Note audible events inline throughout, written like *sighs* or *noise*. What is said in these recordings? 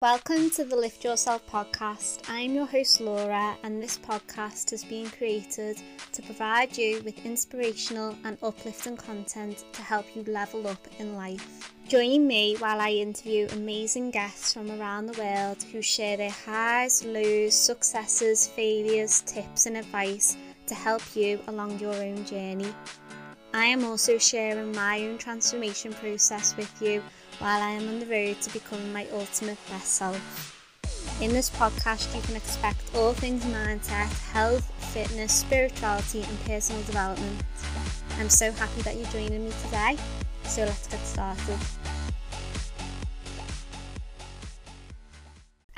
Welcome to the Lift Yourself podcast. I am your host Laura, and this podcast has been created to provide you with inspirational and uplifting content to help you level up in life. Join me while I interview amazing guests from around the world who share their highs, lows, successes, failures, tips, and advice to help you along your own journey. I am also sharing my own transformation process with you while I am on the road to becoming my ultimate best self. In this podcast, you can expect all things mindset, health, fitness, spirituality, and personal development. I'm so happy that you're joining me today, so let's get started.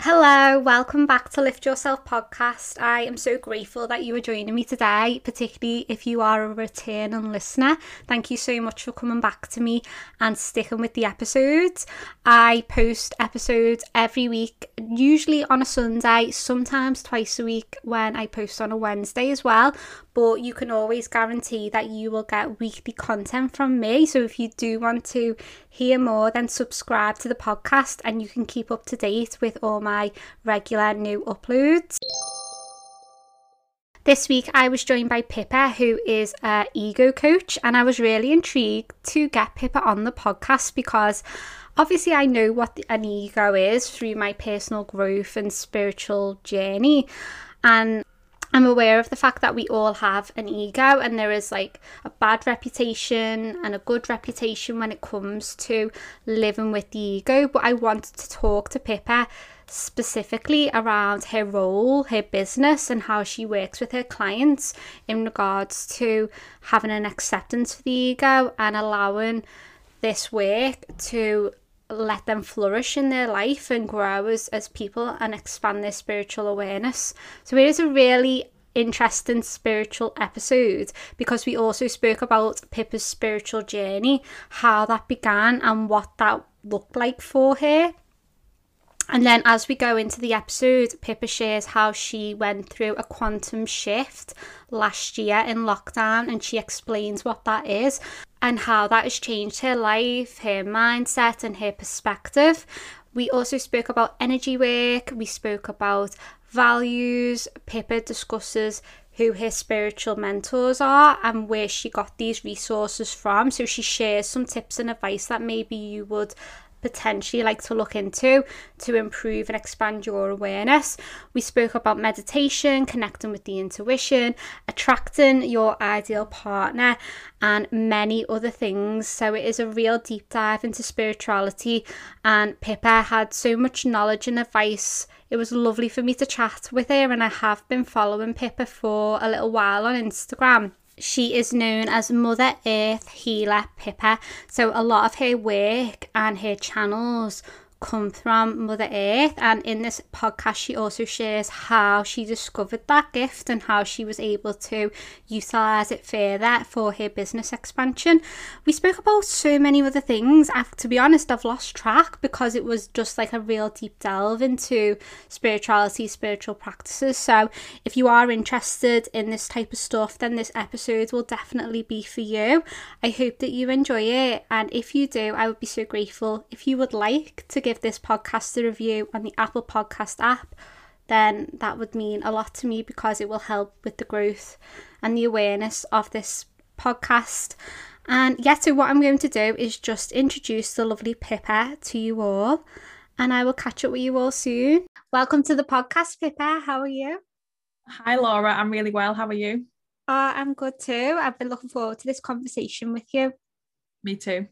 Hello, welcome back to Lift Yourself podcast. I am so grateful that you are joining me today, particularly if you are a returning listener. Thank you so much for coming back to me and sticking with the episodes. I post episodes every week, usually on a Sunday, sometimes twice a week when I post on a Wednesday as well but you can always guarantee that you will get weekly content from me. So if you do want to hear more, then subscribe to the podcast and you can keep up to date with all my regular new uploads. This week I was joined by Pippa, who is a ego coach, and I was really intrigued to get Pippa on the podcast because obviously I know what an ego is through my personal growth and spiritual journey. And I'm aware of the fact that we all have an ego and there is like a bad reputation and a good reputation when it comes to living with the ego. But I wanted to talk to Pippa specifically around her role, her business, and how she works with her clients in regards to having an acceptance for the ego and allowing this work to let them flourish in their life and grow as, as people and expand their spiritual awareness. So it is a really interesting spiritual episode because we also spoke about Pippa's spiritual journey, how that began and what that looked like for her. And then as we go into the episode, Pippa shares how she went through a quantum shift last year in lockdown and she explains what that is and how that has changed her life, her mindset, and her perspective. We also spoke about energy work, we spoke about values. Pippa discusses who her spiritual mentors are and where she got these resources from. So she shares some tips and advice that maybe you would potentially like to look into to improve and expand your awareness. We spoke about meditation, connecting with the intuition, attracting your ideal partner, and many other things. So it is a real deep dive into spirituality. And Pippa had so much knowledge and advice. It was lovely for me to chat with her, and I have been following Pippa for a little while on Instagram she is known as Mother Earth Healer Pippa. So a lot of her work and her channels come from Mother Earth. And in this podcast, she also shares how she discovered that gift and how she was able to utilize it further for her business expansion. We spoke about so many other things. I've, to be honest, I've lost track because it was just like a real deep delve into spirituality, spiritual practices. So if you are interested in this type of stuff, then this episode will definitely be for you. I hope that you enjoy it. And if you do, I would be so grateful if you would like to give give this podcast a review on the Apple Podcast app, then that would mean a lot to me because it will help with the growth and the awareness of this podcast. And yeah, so what I'm going to do is just introduce the lovely Pippa to you all, and I will catch up with you all soon. Welcome to the podcast, Pippa. How are you? Hi, Laura. I'm really well. How are you? Uh, I'm good too. I've been looking forward to this conversation with you. Me too.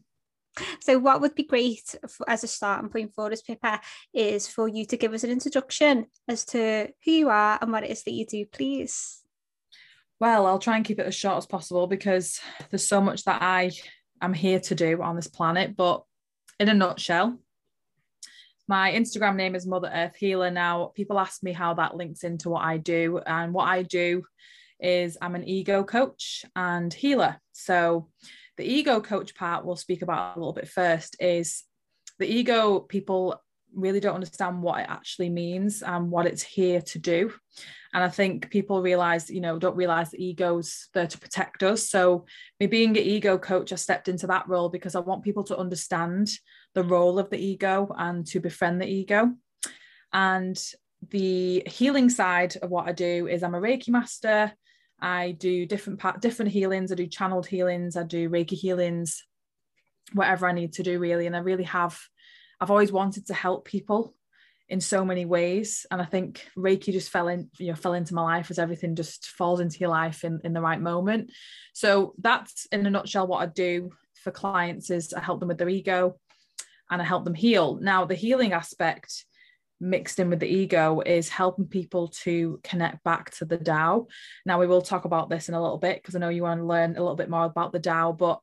So, what would be great for, as a starting point for us, Pippa, is for you to give us an introduction as to who you are and what it is that you do, please. Well, I'll try and keep it as short as possible because there's so much that I am here to do on this planet. But in a nutshell, my Instagram name is Mother Earth Healer. Now, people ask me how that links into what I do, and what I do is I'm an ego coach and healer. So, the ego coach part we'll speak about a little bit first is the ego people really don't understand what it actually means and what it's here to do. And i think people realize you know don't realize the ego's there to protect us. So me being an ego coach i stepped into that role because i want people to understand the role of the ego and to befriend the ego. And the healing side of what I do is I'm a Reiki master. I do different different healings. I do channeled healings. I do Reiki healings, whatever I need to do really. And I really have, I've always wanted to help people in so many ways. And I think Reiki just fell in, you know, fell into my life as everything just falls into your life in, in the right moment. So that's in a nutshell what I do for clients is I help them with their ego and I help them heal. Now the healing aspect mixed in with the ego is helping people to connect back to the Tao. Now we will talk about this in a little bit because I know you want to learn a little bit more about the Tao, but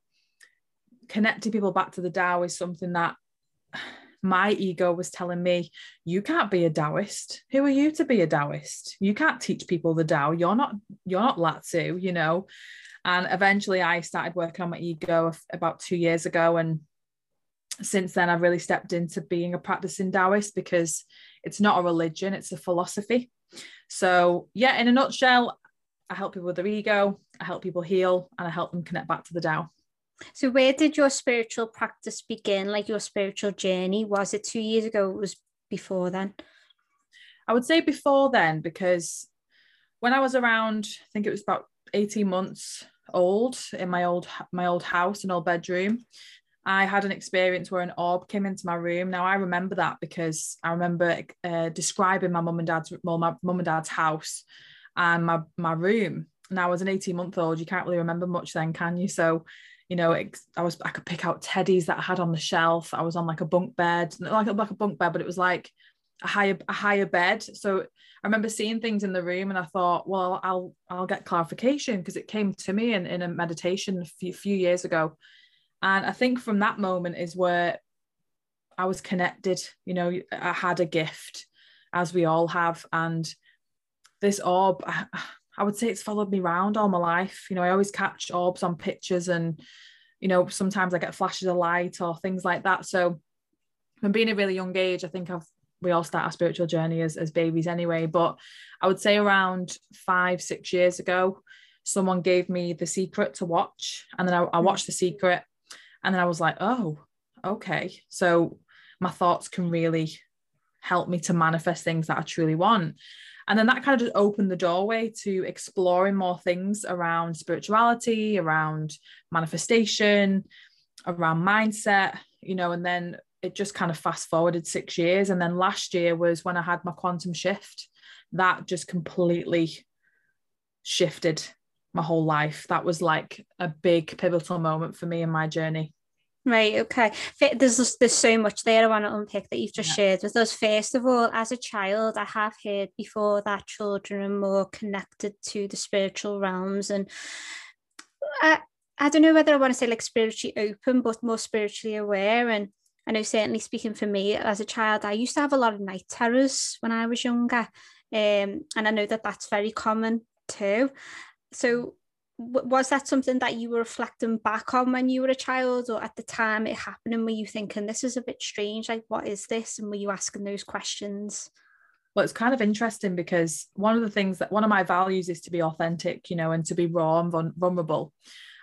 connecting people back to the Tao is something that *sighs* my ego was telling me, you can't be a Taoist. Who are you to be a Taoist? You can't teach people the Tao. You're not, you're not Lao-Tzu, you know. And eventually I started working on my ego about two years ago. And since then I've really stepped into being a practicing Taoist because it's not a religion, it's a philosophy. So yeah, in a nutshell, I help people with their ego, I help people heal, and I help them connect back to the Tao. So, where did your spiritual practice begin? Like your spiritual journey? Was it two years ago? It was before then? I would say before then, because when I was around, I think it was about 18 months old in my old my old house, an old bedroom. I had an experience where an orb came into my room. Now I remember that because I remember uh, describing my mum and dad's well, my mum and dad's house and my my room. Now as an 18 month old, you can't really remember much then, can you? So you know, it, I was I could pick out teddies that I had on the shelf. I was on like a bunk bed, like like a bunk bed, but it was like a higher a higher bed. So I remember seeing things in the room, and I thought, well, I'll I'll get clarification because it came to me in, in a meditation a few, few years ago, and I think from that moment is where I was connected. You know, I had a gift, as we all have, and this orb. I, I would say it's followed me around all my life. You know, I always catch orbs on pictures and, you know, sometimes I get flashes of light or things like that. So from being a really young age, I think I've we all start our spiritual journey as, as babies anyway. But I would say around five, six years ago, someone gave me the secret to watch. And then I, I hmm. watched the secret and then I was like, oh, okay. So my thoughts can really help me to manifest things that I truly want. And then that kind of just opened the doorway to exploring more things around spirituality, around manifestation, around mindset, you know, and then it just kind of fast forwarded six years. And then last year was when I had my quantum shift. That just completely shifted my whole life. That was like a big pivotal moment for me in my journey. Right. Okay. There's just there's so much there I want to unpick that you've just yeah. shared with us. First of all, as a child, I have heard before that children are more connected to the spiritual realms, and I I don't know whether I want to say like spiritually open, but more spiritually aware. And I know certainly speaking for me as a child, I used to have a lot of night terrors when I was younger, um, and I know that that's very common too. So was that something that you were reflecting back on when you were a child or at the time it happened and were you thinking this is a bit strange like what is this? And were you asking those questions? Well it's kind of interesting because one of the things that one of my values is to be authentic you know and to be raw and vulnerable.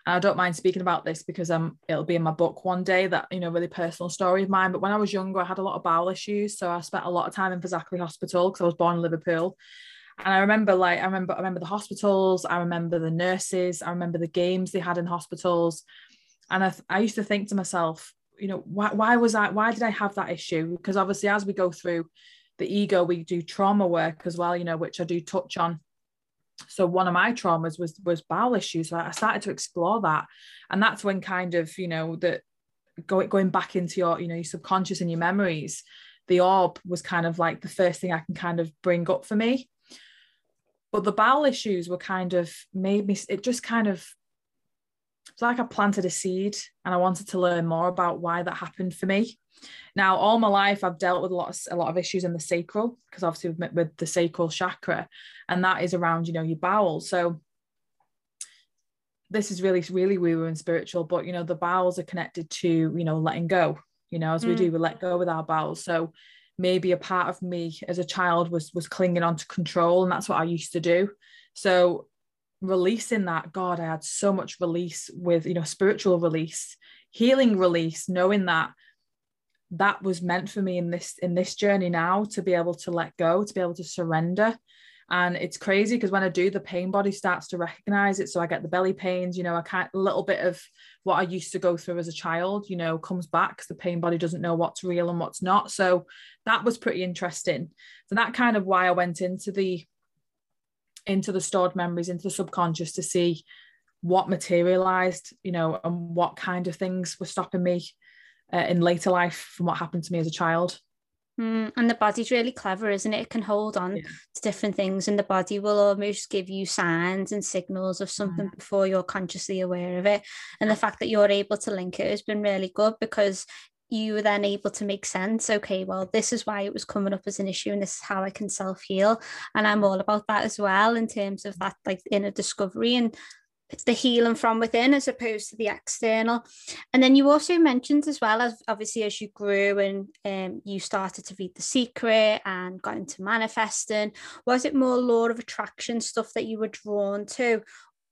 And I don't mind speaking about this because um it'll be in my book one day that you know really personal story of mine. But when I was younger I had a lot of bowel issues so I spent a lot of time in Fazakerley Hospital because I was born in Liverpool and I remember like I remember I remember the hospitals, I remember the nurses, I remember the games they had in hospitals. And I, I used to think to myself, you know, why, why was I why did I have that issue? Because obviously as we go through the ego, we do trauma work as well, you know, which I do touch on. So one of my traumas was was bowel issues. So I started to explore that. And that's when kind of, you know, that going going back into your, you know, your subconscious and your memories, the orb was kind of like the first thing I can kind of bring up for me but the bowel issues were kind of made me it just kind of it's like I planted a seed and I wanted to learn more about why that happened for me. Now, all my life, I've dealt with a lot of a lot of issues in the sacral because obviously with, with the sacral chakra, and that is around you know your bowels. So this is really really woo and spiritual, but you know the bowels are connected to you know letting go. You know, as mm. we do, we let go with our bowels. So maybe a part of me as a child was was clinging on to control and that's what I used to do. So releasing that god I had so much release with you know spiritual release healing release knowing that that was meant for me in this in this journey now to be able to let go to be able to surrender and it's crazy because when I do the pain body starts to recognize it. So I get the belly pains you know I can't a little bit of what I used to go through as a child you know comes back the pain body doesn't know what's real and what's not. So that was pretty interesting. So that kind of why I went into the into the stored memories into the subconscious to see what materialized you know and what kind of things were stopping me uh, in later life from what happened to me as a child Mm, and the body's really clever, isn't it? It can hold on yeah. to different things, and the body will almost give you signs and signals of something mm. before you're consciously aware of it. And the fact that you're able to link it has been really good because you were then able to make sense. Okay, well, this is why it was coming up as an issue, and this is how I can self heal. And I'm all about that as well in terms of that, like inner discovery and the healing from within as opposed to the external. And then you also mentioned as well as obviously as you grew and um, you started to read The Secret and got into manifesting, was it more law of attraction stuff that you were drawn to?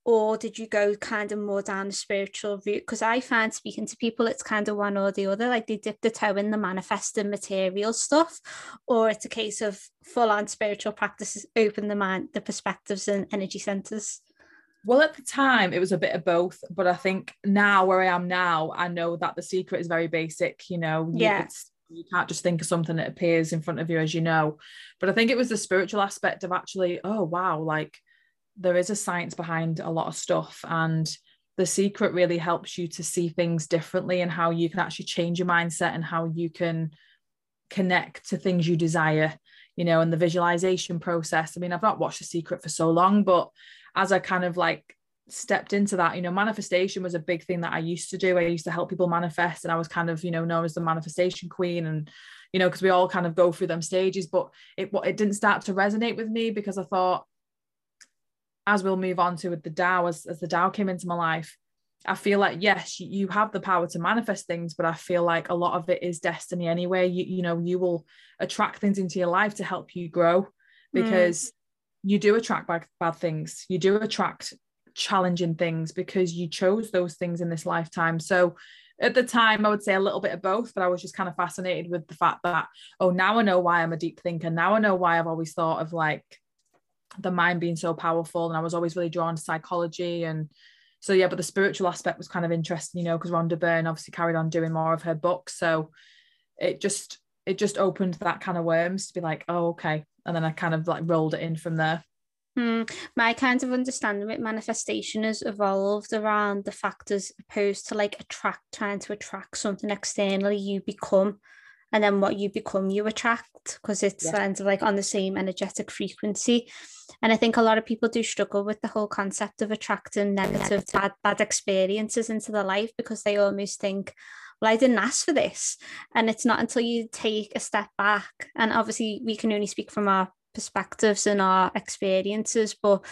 Or did you go kind of more down the spiritual route? Because I find speaking to people, it's kind of one or the other. Like they dip the toe in the manifesting material stuff, or it's a case of full on spiritual practices, open the mind, the perspectives and energy centers. Well, at the time, it was a bit of both, but I think now where I am now, I know that the secret is very basic. You know, yeah. you can't just think of something that appears in front of you, as you know. But I think it was the spiritual aspect of actually, oh wow, like there is a science behind a lot of stuff, and the secret really helps you to see things differently and how you can actually change your mindset and how you can connect to things you desire you know and the visualization process i mean i've not watched the secret for so long but as I kind of like stepped into that, you know, manifestation was a big thing that I used to do. I used to help people manifest, and I was kind of, you know, known as the manifestation queen, and you know, because we all kind of go through them stages. But it it didn't start to resonate with me because I thought, as we'll move on to with the Tao, as as the Tao came into my life, I feel like yes, you have the power to manifest things, but I feel like a lot of it is destiny anyway. You you know, you will attract things into your life to help you grow mm. because. Mm you do attract bad, bad things. You do attract challenging things because you chose those things in this lifetime. So at the time i would say a little bit of both but i was just kind of fascinated with the fact that oh now i know why i'm a deep thinker. Now i know why i've always thought of like the mind being so powerful and i was always really drawn to psychology. And so yeah but the spiritual aspect was kind of interesting you know because rhonda byrne obviously carried on doing more of her books so it just it just opened that kind of worms to be like oh okay and then I kind of like rolled it in from there. Hmm. My kind of understanding with manifestation has evolved around the factors opposed to like attract, trying to attract something externally, you become, and then what you become, you attract, because it's yeah. kind of like on the same energetic frequency. And I think a lot of people do struggle with the whole concept of attracting negative, bad, bad experiences into their life because they almost think, well, I didn't ask for this. And it's not until you take a step back, and obviously we can only speak from our perspectives and our experiences, but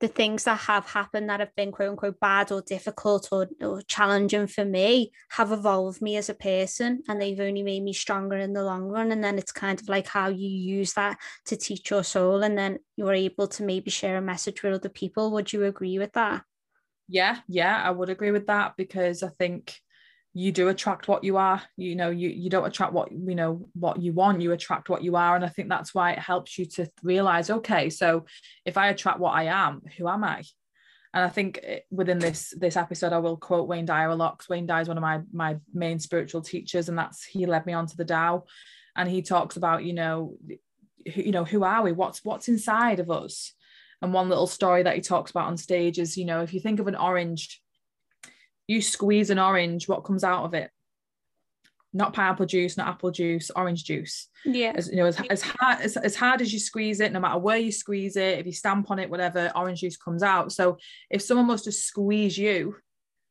the things that have happened that have been quote unquote bad or difficult or, or challenging for me have evolved me as a person and they've only made me stronger in the long run. And then it's kind of like how you use that to teach your soul and then you're able to maybe share a message with other people. Would you agree with that? Yeah, yeah, I would agree with that because I think you do attract what you are. You know you you don't attract what you know what you want you attract what you are. And i think that's why it helps you to realize okay so if i attract what i am who am i? And i think eh, within this this episode i will quote wayne dyer a lot because wayne dyer is one of my my main spiritual teachers and that's he led me onto the Tao. And he talks about you know who, you know who are we? What's what's inside of us? And one little story that he talks about on stage is you know if you think of an orange you squeeze an orange, what comes out of it? Not pineapple juice, not apple juice, orange juice. Yeah. As you know, as, as hard as, as hard as you squeeze it, no matter where you squeeze it, if you stamp on it, whatever, orange juice comes out. So if someone was to squeeze you,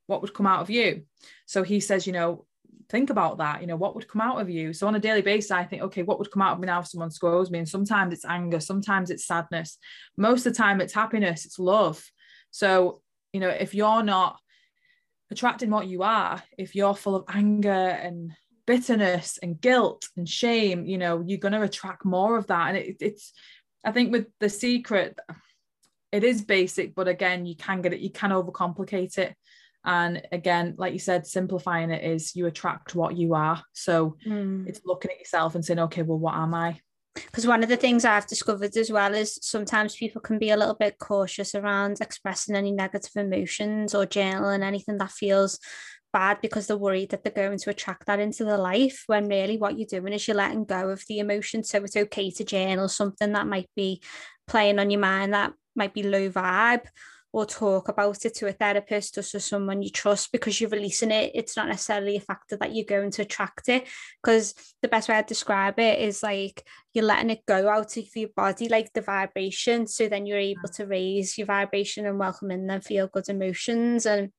what would come out of you? So he says, you know, think about that. You know, what would come out of you? So on a daily basis, I think, okay, what would come out of me now if someone squirrels me? And sometimes it's anger, sometimes it's sadness. Most of the time, it's happiness, it's love. So, you know, if you're not attracting what you are if you're full of anger and bitterness and guilt and shame you know you're going to attract more of that and it, it's i think with the secret it is basic but again you can get it you can overcomplicate it And again, like you said, simplifying it is you attract what you are. So mm. it's looking at yourself and saying, okay, well, what am I? Because one of the things I've discovered as well is sometimes people can be a little bit cautious around expressing any negative emotions or journaling anything that feels bad because they're worried that they're going to attract that into their life when really what you're doing is you're letting go of the emotion. So it's okay to journal something that might be playing on your mind that might be low vibe or talk about it to a therapist or to someone you trust because you're releasing it. It's not necessarily a factor that you're going to attract it. Because the best way I describe it is like you're letting it go out of your body, like the vibration. So then you're able to raise your vibration and welcome in them feel good emotions. And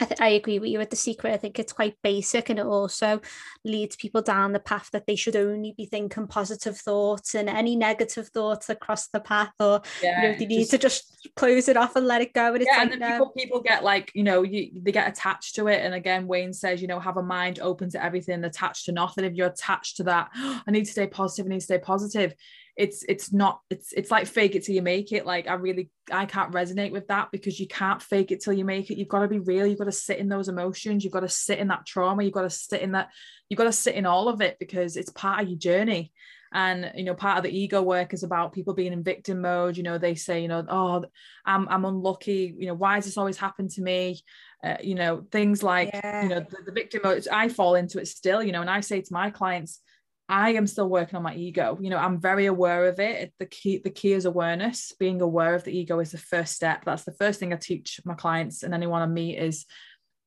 I, th- I agree with you with the secret. I think it's quite basic and it also leads people down the path that they should only be thinking positive thoughts and any negative thoughts across the path or yeah, you know, they need just, to just close it off and let it go. And, yeah, like, and then people, people get like, you know, you, they get attached to it. And again, Wayne says, you know, have a mind open to everything, attached to nothing. If you're attached to that, oh, *gasps* I need to stay positive, I need to stay positive it's it's not it's it's like fake it till you make it. Like i really i can't resonate with that because you can't fake it till you make it. You've got to be real. You've got to sit in those emotions. You've got to sit in that trauma. You've got to sit in that you've got to sit in all of it because it's part of your journey. And you know part of the ego work is about people being in victim mode. You know they say you know oh i'm, I'm unlucky. You know why has this always happened to me? Uh, you know things like yeah. you know the, the victim mode i fall into it still you know and i say to my clients I am still working on my ego. You know, I'm very aware of it. The key, the key is awareness. Being aware of the ego is the first step. That's the first thing I teach my clients and anyone I meet is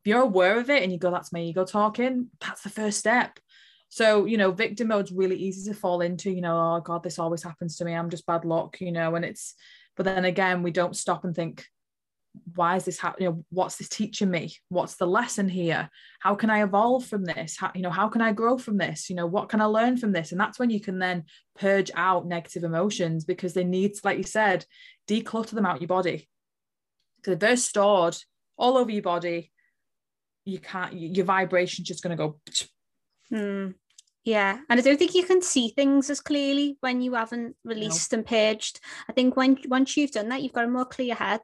if you're aware of it and you go, that's my ego talking, that's the first step. So, you know, victim mode's really easy to fall into, you know, oh God, this always happens to me. I'm just bad luck, you know, and it's, but then again, we don't stop and think, why is this happening? You know, what's this teaching me? What's the lesson here? How can I evolve from this? How, you know, how can I grow from this? You know, what can I learn from this? And that's when you can then purge out negative emotions because they need, like you said, declutter them out your body. So if they're stored all over your body, you can't. Your vibration's just going to go. Hmm. Yeah, and I don't think you can see things as clearly when you haven't released no. and purged. I think when once you've done that, you've got a more clear head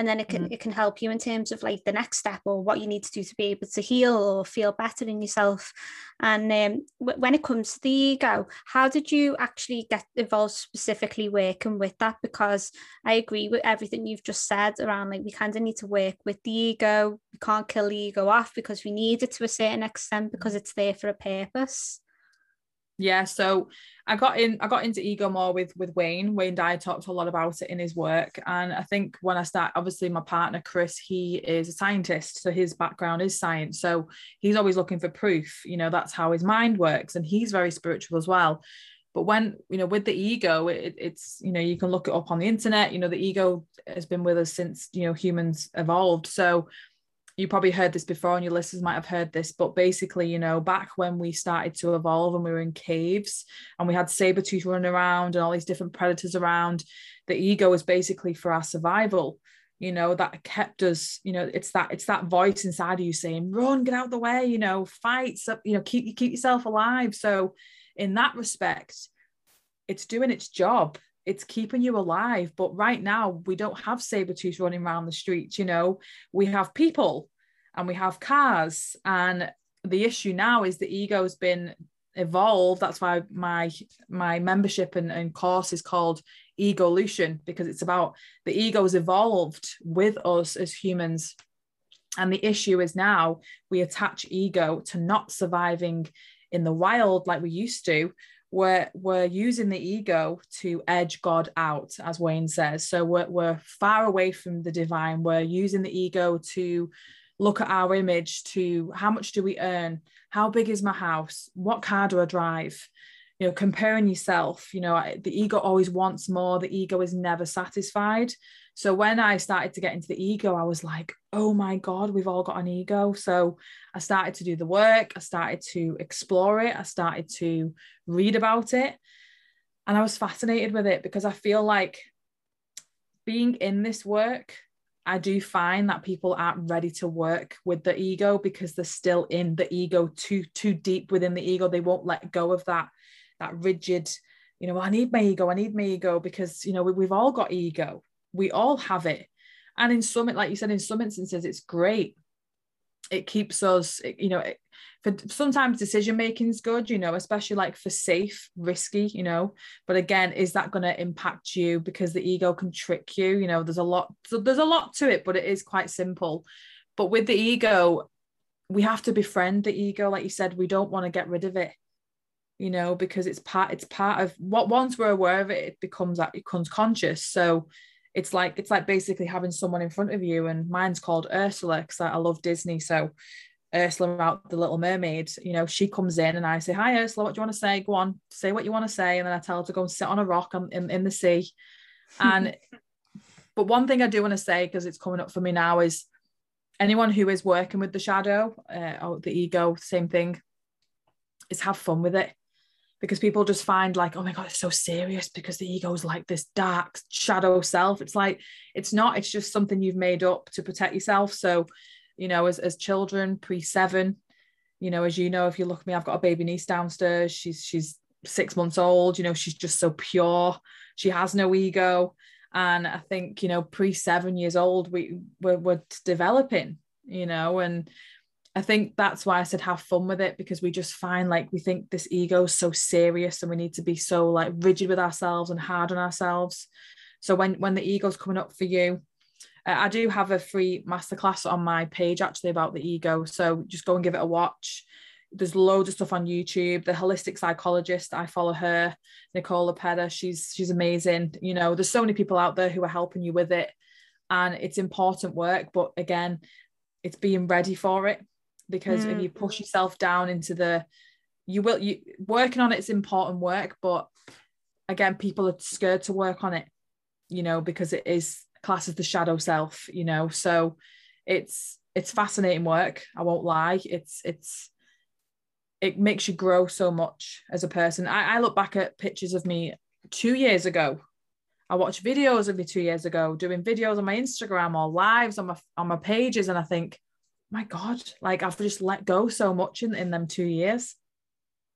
and then it can mm. it can help you in terms of like the next step or what you need to do to be able to heal or feel better in yourself. And um, w- when it comes to the ego how did you actually get involved specifically working with that? Because i agree with everything you've just said around like we kind of need to work with the ego. We can't kill the ego off because we need it to a certain extent because it's there for a purpose yeah so i got in i got into ego more with with wayne. Wayne dyer talked a lot about it in his work. And i think when i start obviously my partner chris he is a scientist so his background is science. So he's always looking for proof. You know that's how his mind works and he's very spiritual as well. But when you know with the ego it, it's you know you can look it up on the internet. You know the ego has been with us since you know humans evolved. So you probably heard this before and your listeners might have heard this but basically you know back when we started to evolve and we were in caves and we had saber tooth running around and all these different predators around the ego was basically for our survival you know that kept us you know it's that it's that voice inside of you saying run get out of the way you know fight you know keep keep yourself alive. So in that respect it's doing its job it's keeping you alive. But right now, we don't have saber tooth running around the streets. You know, we have people and we have cars. And the issue now is the ego has been evolved. That's why my my membership and, and course is called Egolution because it's about the ego has evolved with us as humans. And the issue is now we attach ego to not surviving in the wild like we used to we're we're using the ego to edge God out, as Wayne says. So we're we're far away from the divine. We're using the ego to look at our image, to how much do we earn, how big is my house, what car do I drive, you know, comparing yourself. You know, the ego always wants more. The ego is never satisfied. So when I started to get into the ego, I was like, oh my God, we've all got an ego. So I started to do the work, I started to explore it, I started to read about it. And I was fascinated with it because I feel like being in this work, I do find that people aren't ready to work with the ego because they're still in the ego too too deep within the ego. They won't let go of that that rigid, you know, I need my ego, I need my ego because you know we, we've all got ego. We all have it. And in some like you said in some instances it's great. It keeps us you know it, for sometimes decision making is good you know especially like for safe risky you know. But again is that going to impact you? Because the ego can trick you you know there's a lot there's a lot to it but it is quite simple. But with the ego we have to befriend the ego like you said. We don't want to get rid of it you know because it's part it's part of what once we're aware of it it becomes that it becomes conscious. So it's like it's like basically having someone in front of you and mine's called ursula because I, I love disney. So ursula out the little mermaid you know she comes in and i say hi ursula what do you want to say? Go on say what you want to say. And then i tell her to go and sit on a rock in, in the sea. And *laughs* but one thing i do want to say because it's coming up for me now is anyone who is working with the shadow uh, or the ego same thing is have fun with it because people just find like oh my god it's so serious because the ego is like this dark shadow self. It's like it's not it's just something you've made up to protect yourself. So you know as, as children pre seven you know as you know if you look at me i've got a baby niece downstairs. She's she's six months old you know she's just so pure. She has no ego. And i think you know pre seven years old we we're, we're developing you know and I think that's why I said have fun with it because we just find like we think this ego is so serious and we need to be so like rigid with ourselves and hard on ourselves. So when when the ego's coming up for you, uh, I do have a free masterclass on my page actually about the ego. So just go and give it a watch. There's loads of stuff on YouTube. The holistic psychologist, I follow her, Nicole LePera. She's she's amazing. You know, there's so many people out there who are helping you with it, and it's important work. But again, it's being ready for it because mm. if you push yourself down into the you will you working on it's important work but again people are scared to work on it you know because it is class as the shadow self you know? So it's it's fascinating work i won't lie. It's it's it makes you grow so much as a person. I, I look back at pictures of me two years ago. I watch videos of me two years ago doing videos on my Instagram or lives on my on my pages, and I think, my God, like I've just let go so much in, in them two years.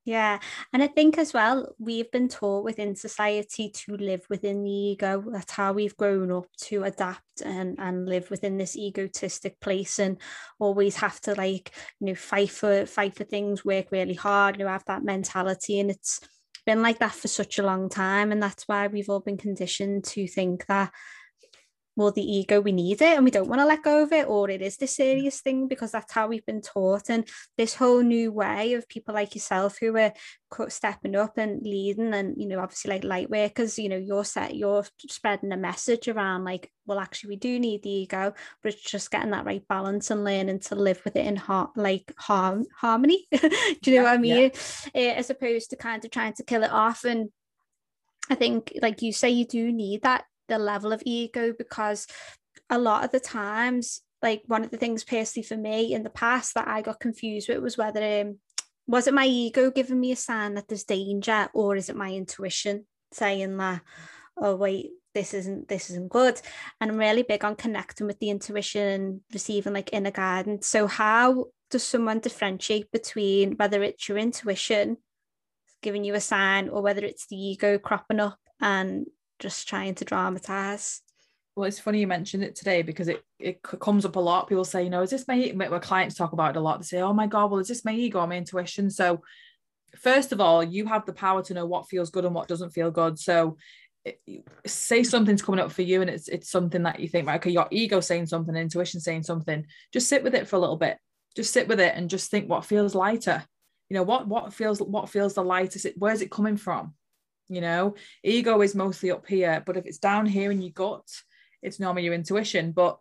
Yeah. And I think as well, we've been taught within society to live within the ego. That's how we've grown up to adapt and, and live within this egotistic place and always have to like, you know, fight for fight for things, work really hard, you know, have that mentality. And it's been like that for such a long time. And that's why we've all been conditioned to think that well the ego we need it and we don't want to let go of it or it is the serious thing because that's how we've been taught and this whole new way of people like yourself who are stepping up and leading and you know obviously like light workers you know you're set you're spreading a message around like well actually we do need the ego but it's just getting that right balance and learning to live with it in heart like harm harmony. *laughs* Do you know yeah, what i mean? Yeah. uh, as opposed to kind of trying to kill it off and I think, like you say, you do need that the level of ego because a lot of the times like one of the things personally for me in the past that I got confused with was whether um, was it my ego giving me a sign that there's danger or is it my intuition saying that oh wait this isn't this isn't good. And I'm really big on connecting with the intuition and receiving like inner guidance. So how does someone differentiate between whether it's your intuition giving you a sign or whether it's the ego cropping up and just trying to dramatize. Well, it's funny you mentioned it today because it, it comes up a lot. People say, you know, is this my, my clients talk about it a lot. They say, oh my God, well, is this my ego or my intuition? So, first of all, you have the power to know what feels good and what doesn't feel good. So, say something's coming up for you and it's it's something that you think, right, okay, your ego saying something, intuition saying something, just sit with it for a little bit. Just sit with it and just think what feels lighter. You know, what what feels what feels the lightest? Where's it coming from? You know? Ego is mostly up here but if it's down here in your gut it's normally your intuition. But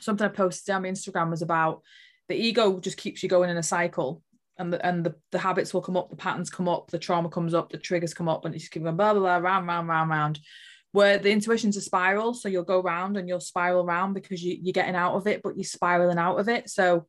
something i posted on my instagram was about the ego just keeps you going in a cycle and the, and the, the habits will come up the patterns come up the trauma comes up the triggers come up and it's keep going blah blah blah round round round round. Where the intuition's a spiral so you'll go round and you'll spiral around because you, you're getting out of it but you're spiraling out of it. So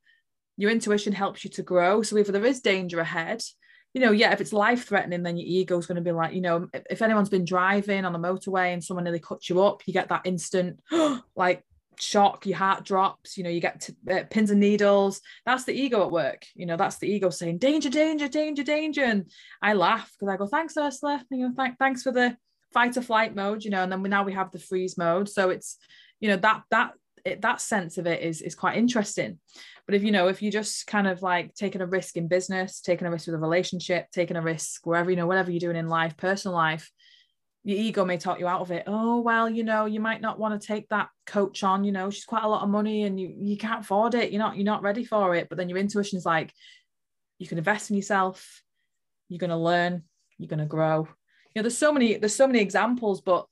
your intuition helps you to grow. So if there is danger ahead you know, yeah, if it's life threatening, then your ego is going to be like, you know, if anyone's been driving on the motorway and someone nearly cuts you up, you get that instant *gasps* like shock, your heart drops, you know, you get to, uh, pins and needles. That's the ego at work. You know, that's the ego saying danger, danger, danger, danger. And I laugh because I go, thanks, Ursula. You know, th- thanks for the fight or flight mode, you know, and then we now we have the freeze mode. So it's, you know, that that it, that sense of it is is quite interesting. But if you know if you just kind of like taking a risk in business taking a risk with a relationship taking a risk wherever you know whatever you're doing in life personal life your ego may talk you out of it. Oh well you know you might not want to take that coach on you know she's quite a lot of money and you you can't afford it you're not you're not ready for it. But then your intuition's like you can invest in yourself you're going to learn you're going to grow. You know there's so many there's so many examples but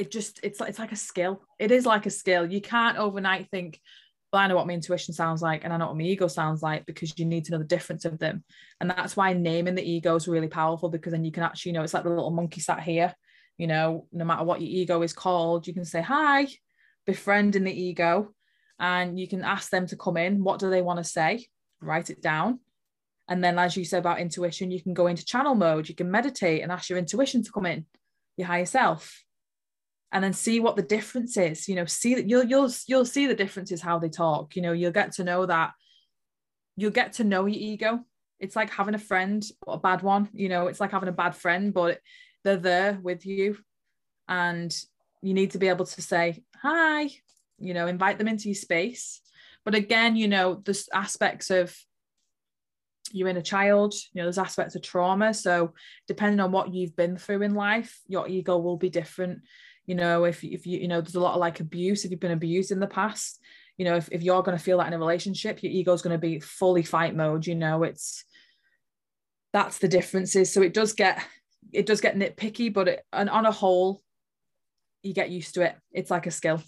it just it's like it's like a skill. It is like a skill. You can't overnight think, well, I know what my intuition sounds like and I know what my ego sounds like because you need to know the difference of them. And that's why naming the ego is really powerful because then you can actually, you know, it's like the little monkey sat here, you know, no matter what your ego is called, you can say hi, befriending the ego, and you can ask them to come in. What do they want to say? Write it down. And then, as you said about intuition, you can go into channel mode, you can meditate and ask your intuition to come in, your higher self and then see what the difference is you know see that you'll you'll you'll see the differences how they talk you know you'll get to know that you'll get to know your ego. It's like having a friend a bad one you know it's like having a bad friend but they're there with you. And you need to be able to say hi you know invite them into your space. But again you know there's aspects of you're in a child you know there's aspects of trauma. So depending on what you've been through in life your ego will be different you know if, if you you know there's a lot of like abuse if you've been abused in the past you know if, if you're going to feel that in a relationship your ego's going to be fully fight mode you know it's that's the differences. So it does get it does get nitpicky but it, and on a whole you get used to it. It's like a skill.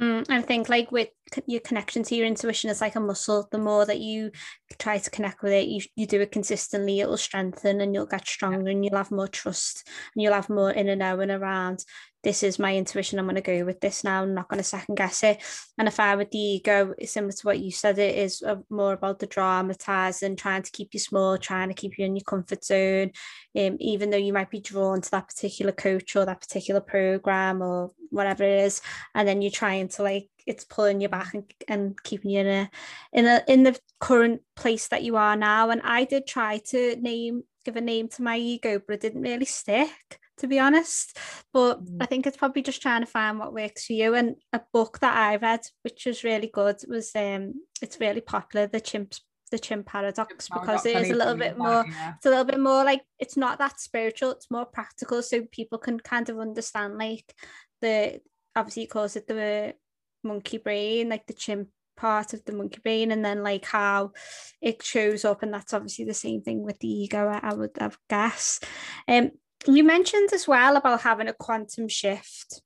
Mm, I think like with your connection to your intuition, is like a muscle. The more that you try to connect with it, you, you do it consistently, it will strengthen and you'll get stronger and you'll have more trust and you'll have more in and out and around this is my intuition. I'm going to go with this now. I'm not going to second guess it. And if I with the ego, similar to what you said, it is more about the dramatizing, trying to keep you small, trying to keep you in your comfort zone. Um, even though you might be drawn to that particular coach or that particular program or whatever it is, and then you're trying to like it's pulling you back and, and keeping you in a in a in the current place that you are now. And I did try to name give a name to my ego, but it didn't really stick to be honest. But mm. I think it's probably just trying to find what works for you. And a book that I read, which was really good, was um it's really popular, The Chimps the chimp paradox because it is a little bit more yeah. it's a little bit more like it's not that spiritual it's more practical so people can kind of understand like the obviously calls it the monkey brain like the chimp part of the monkey brain and then like how it shows up and that's obviously the same thing with the ego I, I would have guess um you mentioned as well about having a quantum shift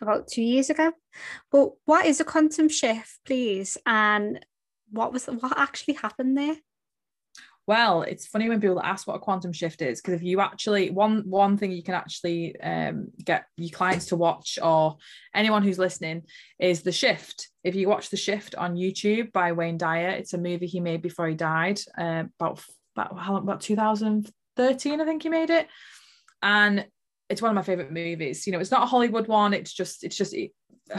about two years ago. But what is a quantum shift, please? And what was what actually happened there? Well, it's funny when people ask what a quantum shift is because if you actually one one thing you can actually um, get your clients to watch or anyone who's listening is the shift. If you watch the shift on YouTube by Wayne Dyer, it's a movie he made before he died, uh, about about how about 2013, I think he made it and it's one of my favorite movies. You know, it's not a Hollywood one. It's just, it's just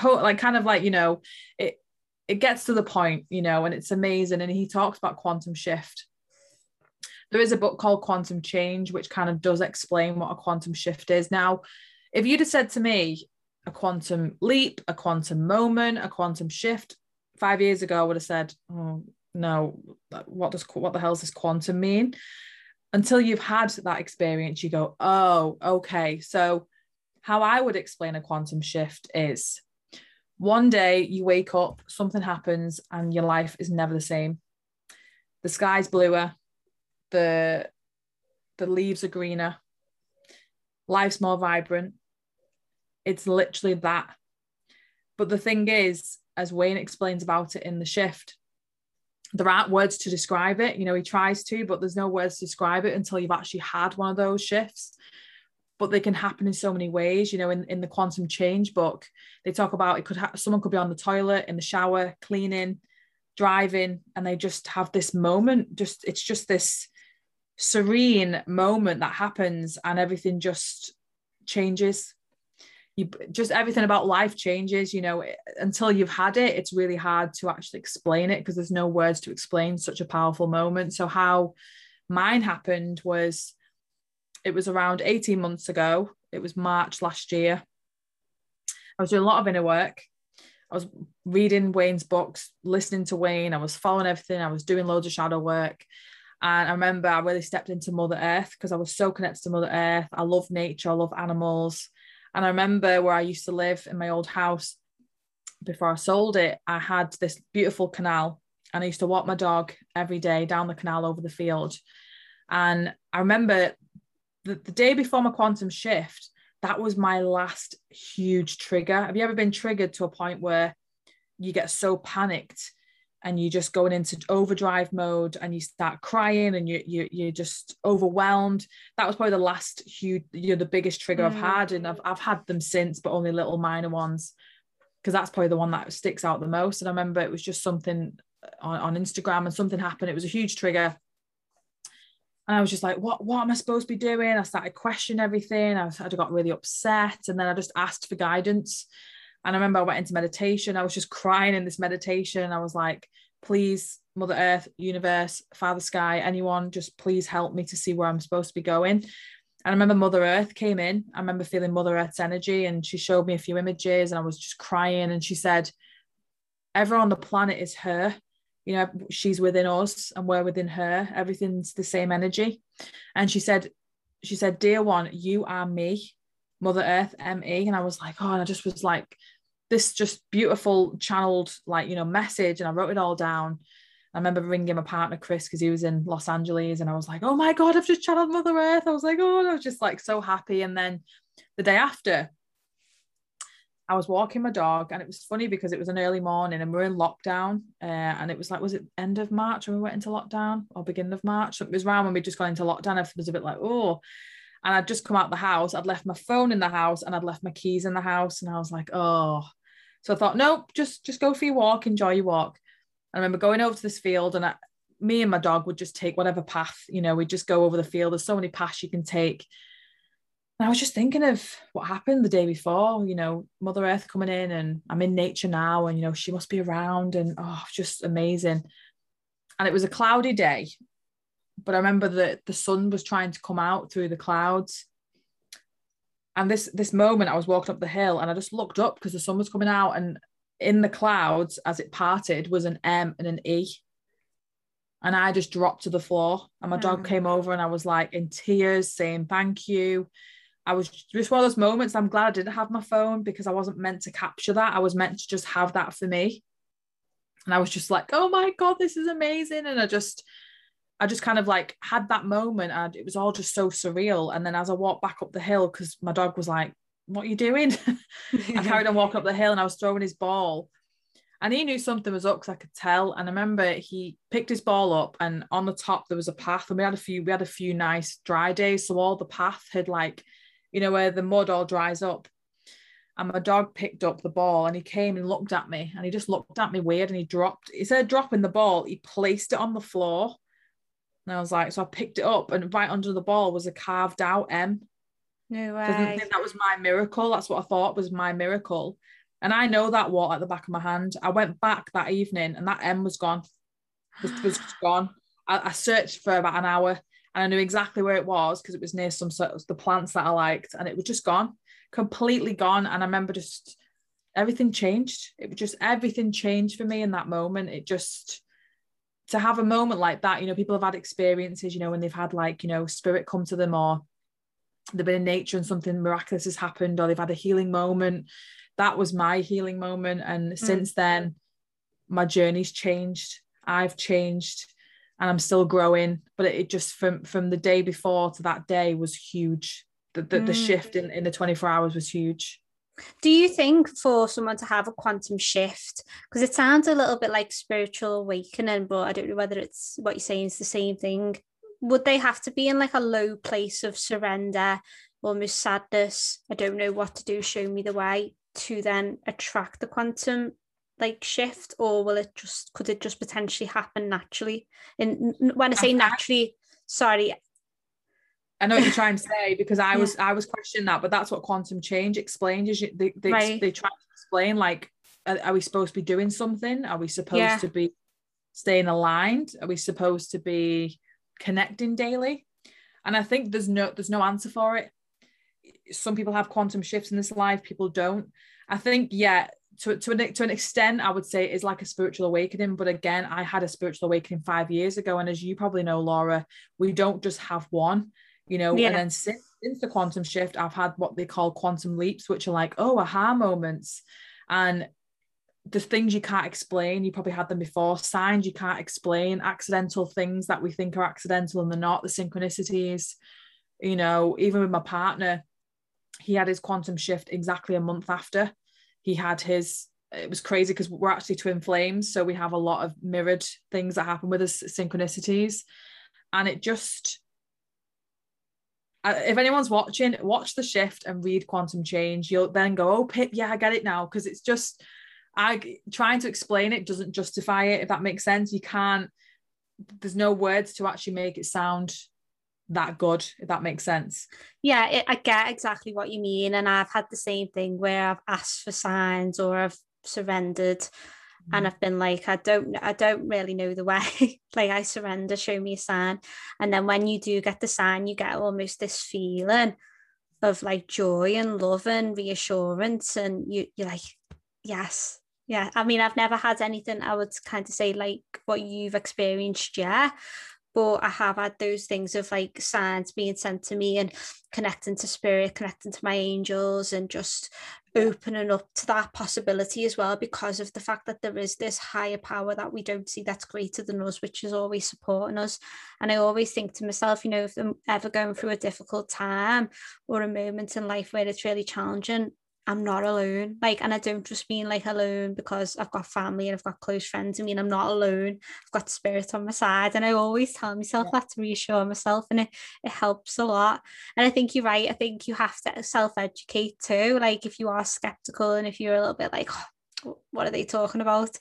like kind of like you know, it it gets to the point, you know, and it's amazing. And he talks about quantum shift. There is a book called Quantum Change, which kind of does explain what a quantum shift is. Now, if you'd have said to me a quantum leap, a quantum moment, a quantum shift five years ago, I would have said, oh, no, what does what the hell does this quantum mean? until you've had that experience, you go, oh, okay. So, how I would explain a quantum shift is one day you wake up, something happens, and your life is never the same. The sky's bluer, the the leaves are greener, life's more vibrant. It's literally that. But the thing is, as Wayne explains about it in the shift, there aren't words to describe it. You know, he tries to, but there's no words to describe it until you've actually had one of those shifts. But they can happen in so many ways. You know, in, in the quantum change book, they talk about it could have someone could be on the toilet, in the shower, cleaning, driving, and they just have this moment. Just it's just this serene moment that happens, and everything just changes you just everything about life changes you know until you've had it it's really hard to actually explain it because there's no words to explain such a powerful moment so how mine happened was it was around 18 months ago it was march last year i was doing a lot of inner work I was reading Wayne's books, listening to Wayne. I was following everything. I was doing loads of shadow work. And I remember I really stepped into Mother Earth because I was so connected to Mother Earth. I love nature, I love animals. And I remember where I used to live in my old house before I sold it, I had this beautiful canal and I used to walk my dog every day down the canal over the field. And I remember the, the day before my quantum shift, that was my last huge trigger. Have you ever been triggered to a point where you get so panicked and you're just going into overdrive mode and you start crying and you, you you're just overwhelmed that was probably the last huge you know the biggest trigger mm. i've had and I've, I've had them since but only little minor ones because that's probably the one that sticks out the most and i remember it was just something on, on instagram and something happened it was a huge trigger and I was just like, what, what am I supposed to be doing? I started questioning everything. I, was, I got really upset. And then I just asked for guidance. And I remember I went into meditation. I was just crying in this meditation. I was like, please, Mother Earth, universe, Father Sky, anyone, just please help me to see where I'm supposed to be going. And I remember Mother Earth came in. I remember feeling Mother Earth's energy and she showed me a few images and I was just crying. And she said, everyone on the planet is her you know she's within us and we're within her everything's the same energy and she said she said dear one you are me mother earth me and i was like oh and i just was like this just beautiful channeled like you know message and i wrote it all down i remember ringing my partner chris because he was in los angeles and i was like oh my god i've just channeled mother earth i was like oh i was just like so happy and then the day after I was walking my dog, and it was funny because it was an early morning and we are in lockdown. Uh, and it was like, was it end of March when we went into lockdown or beginning of March? it was around when we just got into lockdown. I was a bit like, oh. And I'd just come out the house. I'd left my phone in the house and I'd left my keys in the house. And I was like, oh. So I thought, nope, just just go for your walk, enjoy your walk. I remember going over to this field and I, me and my dog would just take whatever path, you know, we'd just go over the field. There's so many paths you can take. And I was just thinking of what happened the day before, you know, Mother Earth coming in and I'm in nature now and, you know, she must be around and, oh, just amazing. And it was a cloudy day, but I remember that the sun was trying to come out through the clouds. And this this moment, I was walking up the hill and I just looked up because the sun was coming out, and in the clouds as it parted was an M and an E. And I just dropped to the floor, and my dog mm. came over, and I was like in tears, saying thank you I was just one of those moments. I'm glad I didn't have my phone because I wasn't meant to capture that. I was meant to just have that for me. And I was just like, oh my God, this is amazing. And I just, I just kind of like had that moment and it was all just so surreal. And then as I walked back up the hill, because my dog was like, what are you doing? *laughs* I carried on walking up the hill and I was throwing his ball. And he knew something was up because I could tell. And I remember he picked his ball up and on the top there was a path. And we had a few, we had a few nice dry days. So all the path had like you know, where the mud all dries up. And my dog picked up the ball and he came and looked at me and he just looked at me weird and he dropped, instead of dropping the ball, he placed it on the floor. And I was like, so I picked it up and right under the ball was a carved out M. No way. I think that was my miracle. That's what I thought was my miracle. And I know that what at the back of my hand. I went back that evening and that M was gone. Was, was *gasps* gone. I, I searched for about an hour and I knew exactly where it was because it was near some sort of the plants that I liked, and it was just gone, completely gone. And I remember just everything changed. It was just everything changed for me in that moment. It just to have a moment like that, you know, people have had experiences, you know, when they've had like, you know, spirit come to them or they've been in nature and something miraculous has happened or they've had a healing moment. That was my healing moment. And mm. since then, my journey's changed. I've changed and I'm still growing. But it, just from from the day before to that day was huge. The the, mm. the shift in, in the 24 hours was huge. Do you think for someone to have a quantum shift, because it sounds a little bit like spiritual awakening, but I don't know whether it's what you're saying is the same thing. Would they have to be in like a low place of surrender, almost sadness? I don't know what to do, show me the way to then attract the quantum like shift or will it just could it just potentially happen naturally and when i say naturally sorry I know what you're trying *laughs* to say because I was I was questioning that, but that's what quantum change explained. Is they they, right. they try to explain like, are, are, we supposed to be doing something? Are we supposed yeah. to be staying aligned? Are we supposed to be connecting daily? And I think there's no there's no answer for it. Some people have quantum shifts in this life, people don't. I think yeah, to, to, an, to an extent, I would say it is like a spiritual awakening. But again, I had a spiritual awakening five years ago. And as you probably know, Laura, we don't just have one, you know, yeah. and then since, since the quantum shift, I've had what they call quantum leaps, which are like, oh, aha moments. And the things you can't explain, you probably had them before, signs you can't explain, accidental things that we think are accidental and they're not, the synchronicities, you know, even with my partner, he had his quantum shift exactly a month after he had his. It was crazy because we're actually twin flames so we have a lot of mirrored things that happen with us synchronicities. And it just Uh, if anyone's watching watch the shift and read quantum change. You'll then go oh pip yeah i get it now. Because it's just i trying to explain it doesn't justify it if that makes sense. You can't there's no words to actually make it sound that good if that makes sense. Yeah it, i get exactly what you mean and i've had the same thing where i've asked for signs or i've surrendered. And mm. i've been like i don't i don't really know the way. *laughs* Like i surrender show me a sign. And then when you do get the sign you get almost this feeling of like joy and love and reassurance and you you're like yes. Yeah i mean i've never had anything i would kind of say like what you've experienced yeah but I have had those things of like signs being sent to me and connecting to spirit, connecting to my angels, and just opening up to that possibility as well because of the fact that there is this higher power that we don't see that's greater than us, which is always supporting us. And I always think to myself, you know, if I'm ever going through a difficult time or a moment in life where it's really challenging, I'm not alone. Like, and I don't just mean like alone because I've got family and I've got close friends. I mean, I'm not alone. I've got spirit on my side. And I always tell myself yeah. that to reassure myself. And it, it helps a lot. And I think you're right. I think you have to self educate too. Like, if you are skeptical and if you're a little bit like, oh, what are they talking about?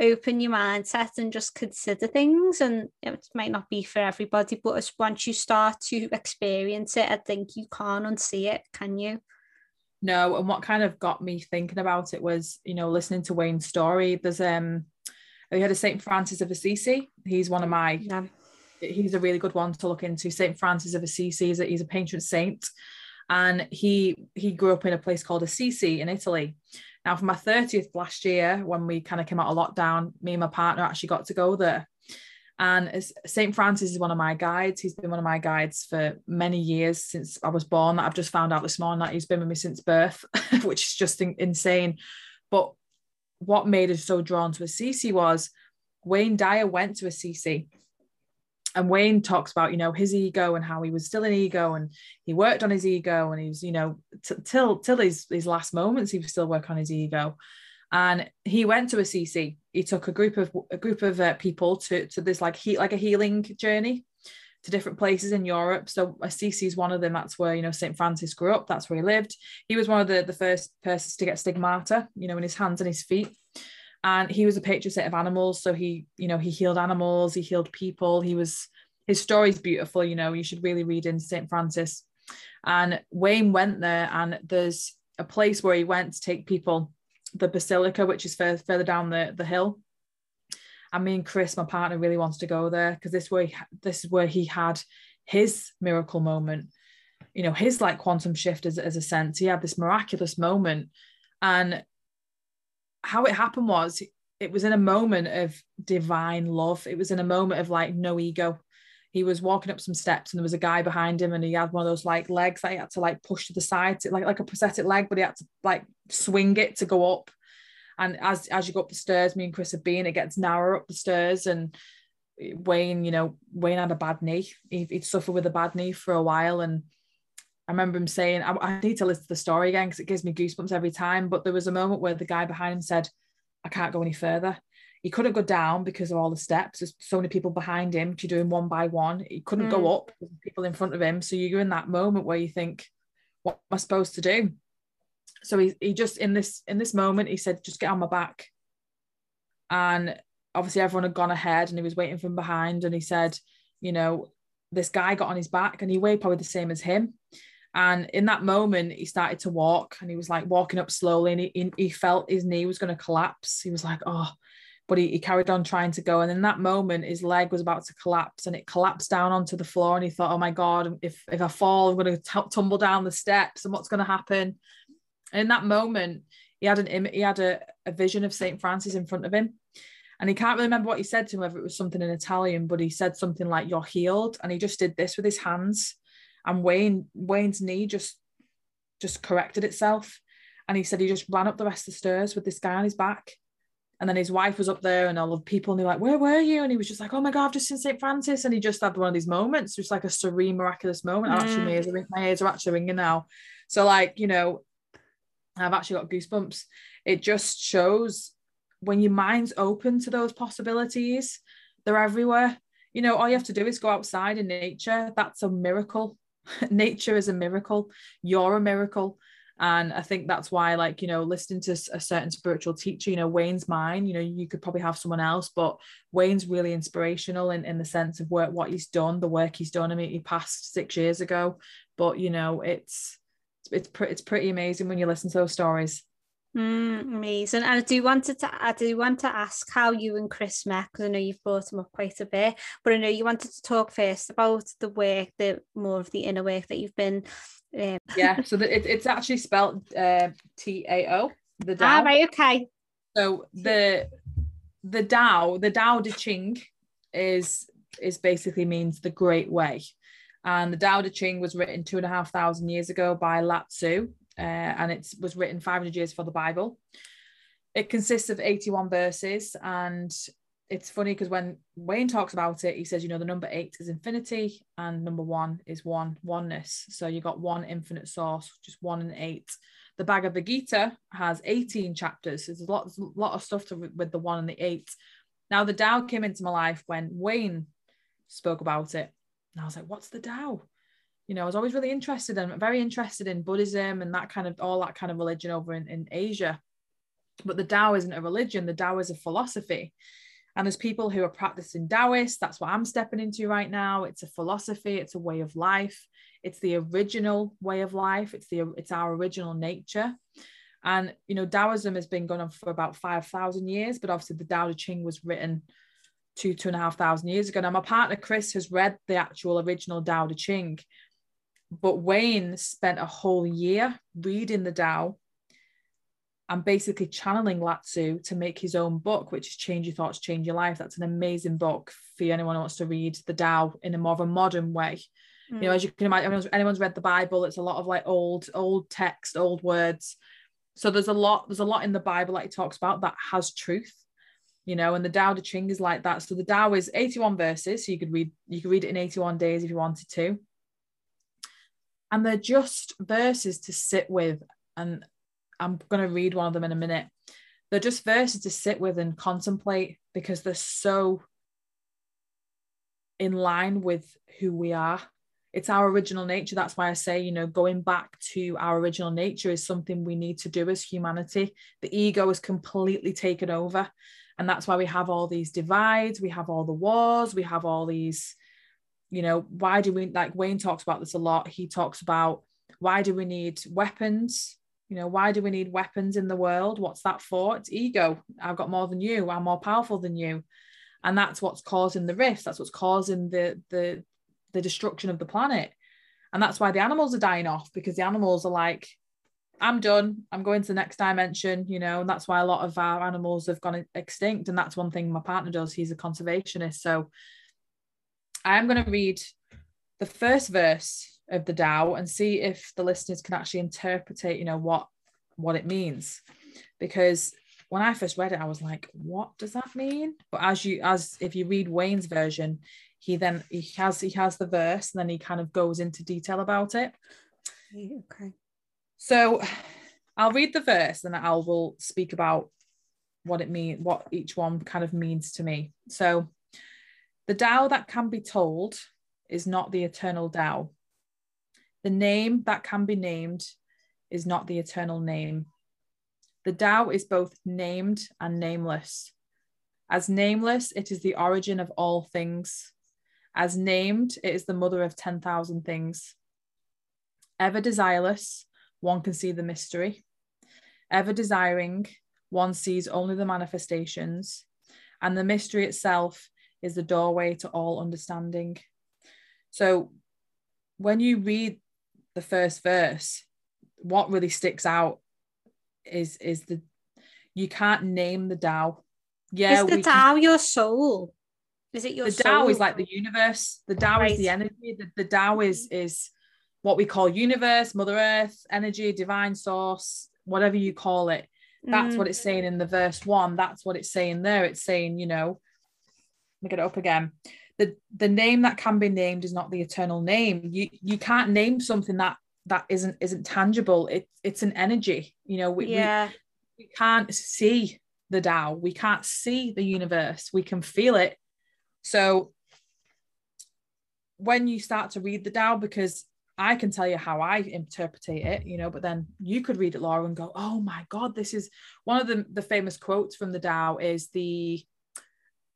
Open your mindset and just consider things. And it might not be for everybody, but once you start to experience it, I think you can't unsee it, can you? No, and what kind of got me thinking about it was, you know, listening to Wayne's story. There's um we had a Saint Francis of Assisi. He's one of my yeah. he's a really good one to look into. Saint Francis of Assisi he's a, he's a patron saint. And he he grew up in a place called Assisi in Italy. Now, for my 30th last year, when we kind of came out of lockdown, me and my partner actually got to go there. And St. Francis is one of my guides. He's been one of my guides for many years since I was born. I've just found out this morning that he's been with me since birth, *laughs* which is just insane. But what made us so drawn to Assisi was Wayne Dyer went to Assisi. And Wayne talks about, you know, his ego and how he was still an ego and he worked on his ego and he was, you know, t- till till his, his last moments, he was still working on his ego and he went to Assisi. He took a group of a group of uh, people to to this like he like a healing journey to different places in Europe. So Assisi is one of them. That's where you know Saint Francis grew up. That's where he lived. He was one of the the first persons to get stigmata, you know, in his hands and his feet. And he was a patron saint of animals. So he, you know, he healed animals. He healed people. He was his story is beautiful. You know, you should really read in Saint Francis. And Wayne went there, and there's a place where he went to take people the basilica, which is further, further down the, the hill. And me and Chris, my partner, really wants to go there because this way, this is where he had his miracle moment. You know, his like quantum shift as, as a sense. He had this miraculous moment, and how it happened was it was in a moment of divine love. It was in a moment of like no ego he was walking up some steps and there was a guy behind him and he had one of those like legs that he had to like push to the side to, like like a prosthetic leg but he had to like swing it to go up and as as you go up the stairs me and chris have been it gets narrower up the stairs and wayne you know wayne had a bad knee he, he'd suffered with a bad knee for a while and I remember him saying, I, I need to listen to the story again because it gives me goosebumps every time. But there was a moment where the guy behind him said, I can't go any further he couldn't go down because of all the steps. There's so many people behind him. You're doing one by one. He couldn't mm. go up. people in front of him. So you're in that moment where you think, what am I supposed to do? So he, he just in this in this moment he said, just get on my back. And obviously everyone had gone ahead and he was waiting from behind. And he said, you know, this guy got on his back and he weighed probably the same as him. And in that moment, he started to walk and he was like walking up slowly and he, he felt his knee was going to collapse. He was like, oh, but he, he, carried on trying to go. And in that moment, his leg was about to collapse and it collapsed down onto the floor. And he thought, oh my God, if, if I fall, I'm going to tumble down the steps and what's going to happen. And in that moment, he had an he had a, a vision of Saint Francis in front of him, and he can't really remember what he said to him, whether it was something in Italian, but he said something like "You're healed," and he just did this with his hands, and Wayne Wayne's knee just just corrected itself, and he said he just ran up the rest of the stairs with this guy on his back. And then his wife was up there and all the people, and they're like, Where were you? And he was just like, Oh my God, I've just seen St. Francis. And he just had one of these moments, just like a serene, miraculous moment. Mm. Actually, my ears, are, my ears are actually ringing now. So, like, you know, I've actually got goosebumps. It just shows when your mind's open to those possibilities, they're everywhere. You know, all you have to do is go outside in nature. That's a miracle. *laughs* nature is a miracle. You're a miracle. And I think that's why, like, you know, listening to a certain spiritual teacher, you know, Wayne's mine, you know, you could probably have someone else, but Wayne's really inspirational in, in the sense of work, what he's done, the work he's done. I mean, he passed six years ago, but, you know, it's, it's pretty it's pretty amazing when you listen to those stories. Mm, amazing. And I do wanted to I do want to ask how you and Chris met because I know you've brought him up quite a bit, but I know you wanted to talk first about the work, the more of the inner work that you've been. Um... yeah, so the, it, it's actually spelled uh, T A O. The Tao. Ah, right. Okay. So the the Tao, the Tao Te Ching, is is basically means the Great Way. And the Tao Te Ching was written two and a half thousand years ago by Lao Tzu, uh, and it was written 500 years for the Bible. It consists of 81 verses, and it's funny because when Wayne talks about it, he says, you know, the number eight is infinity, and number one is one oneness. So you got one infinite source, just one and eight. The Bhagavad Gita has 18 chapters. So There's a lot, there's a lot of stuff to, with the one and the eight. Now, the Tao came into my life when Wayne spoke about it. And I was like, what's the Tao? You know, I was always really interested and in, very interested in Buddhism and that kind of all that kind of religion over in, in Asia. But the Tao isn't a religion, the Tao is a philosophy. And there's people who are practicing Taoist. That's what I'm stepping into right now. It's a philosophy, it's a way of life. It's the original way of life. It's the it's our original nature. And you know, Taoism has been going on for about five thousand years, but obviously the Tao Te Ching was written two, two and a half thousand years ago. Now, my partner Chris has read the actual original Tao Te Ching, but Wayne spent a whole year reading the Tao and basically channeling Lao Tzu to make his own book, which is Change Your Thoughts, Change Your Life. That's an amazing book for anyone who wants to read the Tao in a more of a modern way. Mm. You know, as you can imagine, anyone's, anyone's read the Bible, it's a lot of like old, old text, old words. So there's a lot, there's a lot in the Bible that he talks about that has truth you know, and the Tao Te Ching is like that. So the Tao is 81 verses, so you could read you could read it in 81 days if you wanted to. And they're just verses to sit with, and I'm going to read one of them in a minute. They're just verses to sit with and contemplate because they're so in line with who we are. It's our original nature. That's why I say, you know, going back to our original nature is something we need to do as humanity. The ego is completely taken over and that's why we have all these divides we have all the wars we have all these you know why do we like wayne talks about this a lot he talks about why do we need weapons you know why do we need weapons in the world what's that for it's ego i've got more than you i'm more powerful than you and that's what's causing the rifts that's what's causing the the the destruction of the planet and that's why the animals are dying off because the animals are like I'm done. I'm going to the next dimension, you know, and that's why a lot of our animals have gone extinct. And that's one thing my partner does. He's a conservationist. So I am going to read the first verse of the Tao and see if the listeners can actually interpret, it, you know, what what it means. Because when I first read it, I was like, what does that mean? But as you as if you read Wayne's version, he then he has he has the verse and then he kind of goes into detail about it. Okay. So I'll read the verse and I will speak about what it means, what each one kind of means to me. So the Tao that can be told is not the eternal Tao. The name that can be named is not the eternal name. The Tao is both named and nameless. As nameless, it is the origin of all things. As named, it is the mother of 10,000 things. Ever desireless, one can see the mystery. Ever desiring, one sees only the manifestations, and the mystery itself is the doorway to all understanding. So, when you read the first verse, what really sticks out is is the you can't name the Tao. Yeah, is the Tao can, your soul? Is it your the soul? Tao is like the universe. The Tao right. is the energy. The, the Tao is is what we call universe, Mother Earth, energy, divine source, whatever you call it. That's mm. what it's saying in the verse one. That's what it's saying there. It's saying, you know, let me get it up again. The the name that can be named is not the eternal name. You you can't name something that that isn't isn't tangible. It it's an energy. You know, we, yeah. we, we can't see the Tao. We can't see the universe. We can feel it. So when you start to read the Tao, because I can tell you how I interpret it, you know, but then you could read it, Laura, and go, oh my God, this is one of the, the famous quotes from the Tao is the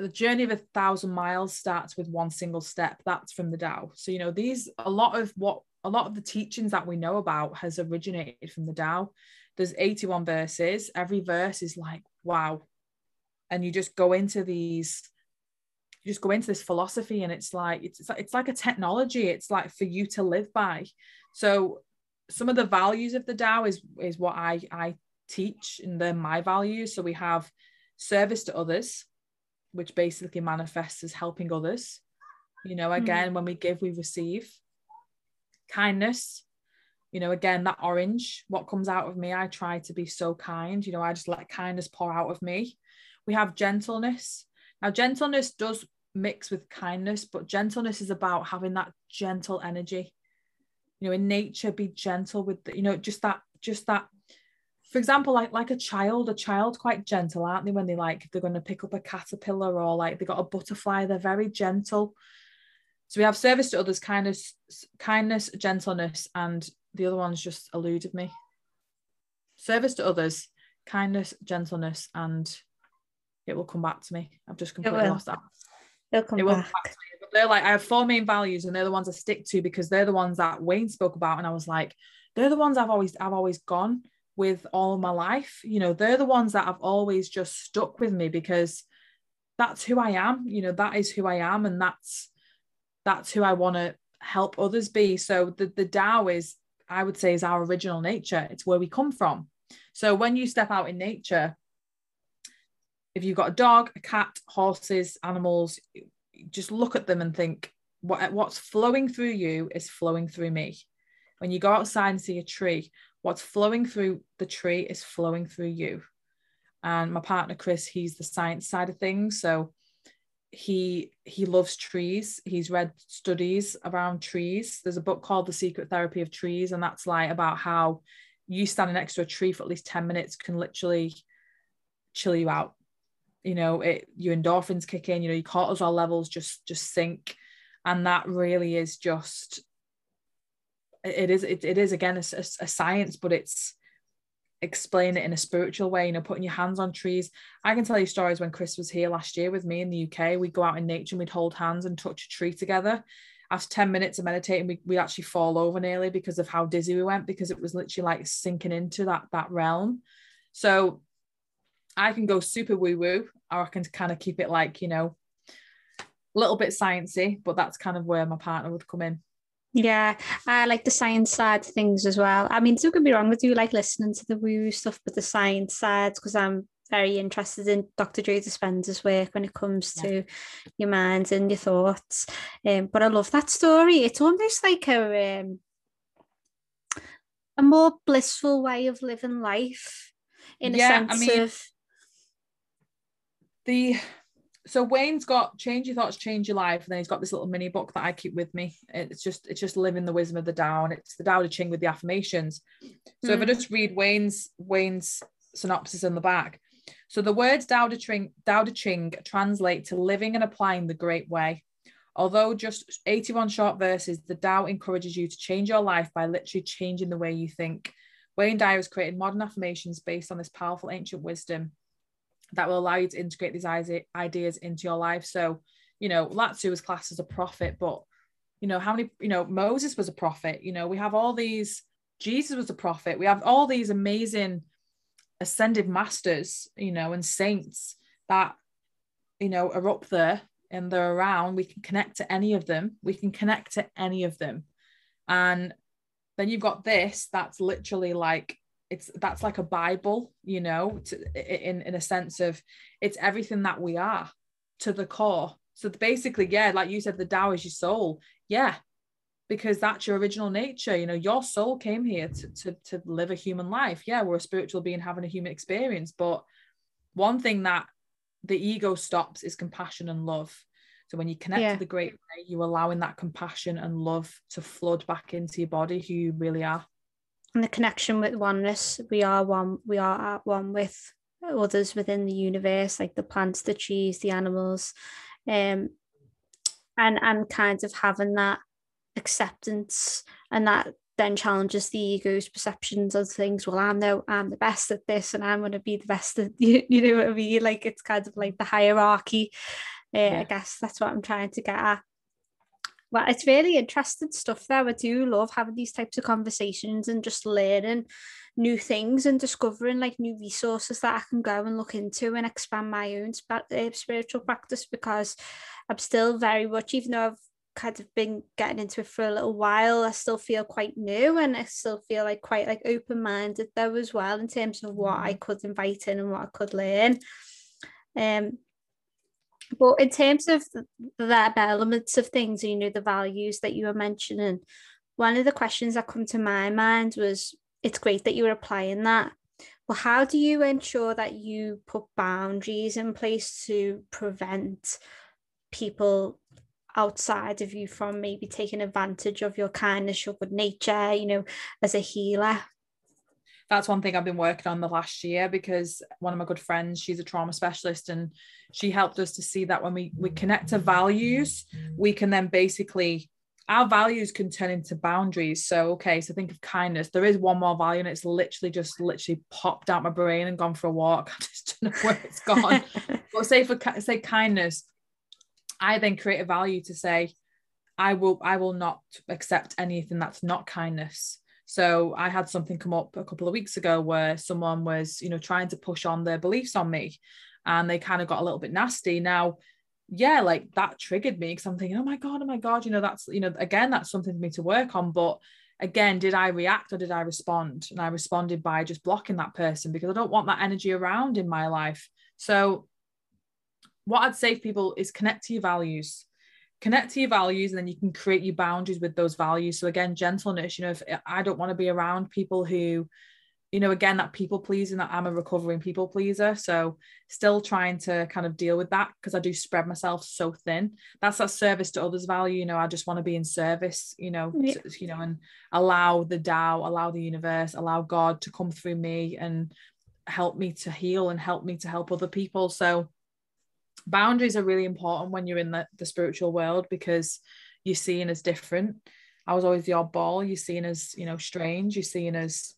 the journey of a thousand miles starts with one single step. That's from the Tao. So, you know, these a lot of what a lot of the teachings that we know about has originated from the Tao. There's 81 verses. Every verse is like, wow. And you just go into these you just go into this philosophy and it's like it's, it's like a technology it's like for you to live by so some of the values of the Tao is is what I I teach and they're my values so we have service to others which basically manifests as helping others you know hmm. again mm. when we give we receive kindness you know again that orange what comes out of me I try to be so kind you know I just let kindness pour out of me we have gentleness now, gentleness does mix with kindness, but gentleness is about having that gentle energy. You know, in nature, be gentle with the, you know, just that, just that. For example, like like a child, a child quite gentle, aren't they? When they like they're going to pick up a caterpillar or like they got a butterfly, they're very gentle. So we have service to others, kindness, kindness, gentleness, and the other one's just eluded me. Service to others, kindness, gentleness, and it will come back to me. I've just completely lost that. It'll come it back. back but they're like, I have four main values, and they're the ones I stick to because they're the ones that Wayne spoke about. And I was like, they're the ones I've always I've always gone with all my life. You know, they're the ones that have always just stuck with me because that's who I am. You know, that is who I am, and that's that's who I want to help others be. So the the Tao is, I would say, is our original nature. It's where we come from. So when you step out in nature, if you've got a dog, a cat, horses, animals, just look at them and think what what's flowing through you is flowing through me. When you go outside and see a tree, what's flowing through the tree is flowing through you. And my partner Chris, he's the science side of things, so he he loves trees. He's read studies around trees. There's a book called The Secret Therapy of Trees, and that's like about how you standing next to a tree for at least 10 minutes can literally chill you out you know it your endorphins kick in you know your cortisol levels just just sink and that really is just it is it, it is again a, a, a science but it's explain it in a spiritual way you know putting your hands on trees. I can tell you stories when chris was here last year with me in the uk we'd go out in nature and we'd hold hands and touch a tree together. After 10 minutes of meditating we, we actually fall over nearly because of how dizzy we went because it was literally like sinking into that that realm. So I can go super woo woo, or I can kind of keep it like, you know, a little bit sciencey, but that's kind of where my partner would come in. Yeah, I like the science side things as well. I mean, don't get me wrong, I do like listening to the woo stuff, but the science side, because I'm very interested in Dr. Joe Dispenza's work when it comes yeah. to your mind and your thoughts. Um, but I love that story. It's almost like a um, a more blissful way of living life in yeah, a sense I mean, of the so Wayne's got change your thoughts, change your life, and then he's got this little mini book that I keep with me. It's just it's just living the wisdom of the Tao, and it's the Tao Te Ching with the affirmations. So mm. if I hmm. just read Wayne's Wayne's synopsis in the back. So the words Tao Te Ching, Tao Te Ching translate to living and applying the great way. Although just 81 short verses, the Tao encourages you to change your life by literally changing the way you think. Wayne Dyer has created modern affirmations based on this powerful ancient wisdom that will allow you to integrate these ideas into your life. So, you know, Lao-Tzu was classed as a prophet, but you know, how many, you know, Moses was a prophet, you know, we have all these, Jesus was a prophet, we have all these amazing ascended masters, you know, and saints that, you know, are up there and they're around. We can connect to any of them. We can connect to any of them. And then you've got this that's literally like it's that's like a bible you know to, in in a sense of it's everything that we are to the core so basically yeah like you said the Tao is your soul yeah because that's your original nature you know your soul came here to, to, to live a human life yeah we're a spiritual being having a human experience but one thing that the ego stops is compassion and love so when you connect yeah. to the great way, you're allowing that compassion and love to flood back into your body, who you really are. And the connection with oneness, we are one, we are at one with others within the universe, like the plants, the trees, the animals. Um and and kind of having that acceptance and that then challenges the ego's perceptions of things. Well, I'm no, I'm the best at this, and I'm going to be the best at *laughs* you, you know what I mean. Like it's kind of like the hierarchy, uh, yeah. I guess that's what I'm trying to get at. Well, it's really interesting stuff there. I do love having these types of conversations and just learning new things and discovering like new resources that I can go and look into and expand my own sp- uh, spiritual practice because I'm still very much, even though I've kind of been getting into it for a little while, I still feel quite new and I still feel like quite like open minded though as well in terms of what I mm. could invite in and what I could learn. Um, but in terms of the, elements of things, you know, the values that you were mentioning, one of the questions that come to my mind was it's great that you're applying that. Well, how do you ensure that you put boundaries in place to prevent people outside of you from maybe taking advantage of your kindness, your good nature, you know, as a healer? That's one thing I've been working on the last year because one of my good friends, she's a trauma specialist, and she helped us to see that when we we connect to values, we can then basically our values can turn into boundaries. So okay, so think of kindness. There is one more value, and it's literally just literally popped out my brain and gone for a walk. *laughs* I just don't know where it's gone. *laughs* but say for say kindness, I then create a value to say, I will I will not accept anything that's not kindness. So I had something come up a couple of weeks ago where someone was, you know, trying to push on their beliefs on me and they kind of got a little bit nasty. Now, yeah, like that triggered me because I'm thinking, oh my God, oh my God, you know, that's, you know, again, that's something for me to work on. But again, did I react or did I respond? And I responded by just blocking that person because I don't want that energy around in my life. So, what I'd say for people is connect to your values connect to your values and then you can create your boundaries with those values. So again gentleness you know if eh, i don't want to be around people who you know again that people pleasing that i'm a recovering people pleaser. So still trying to kind of deal with that because i do spread myself so thin. That's that service to others value you know i just want to be in service you know yeah. to, you know and allow the Tao allow the universe allow god to come through me and help me to heal and help me to help other people. So boundaries are really important when you're in the, the spiritual world because you're seen as different. I was always the oddball. You're seen as, you know, strange. You're seen as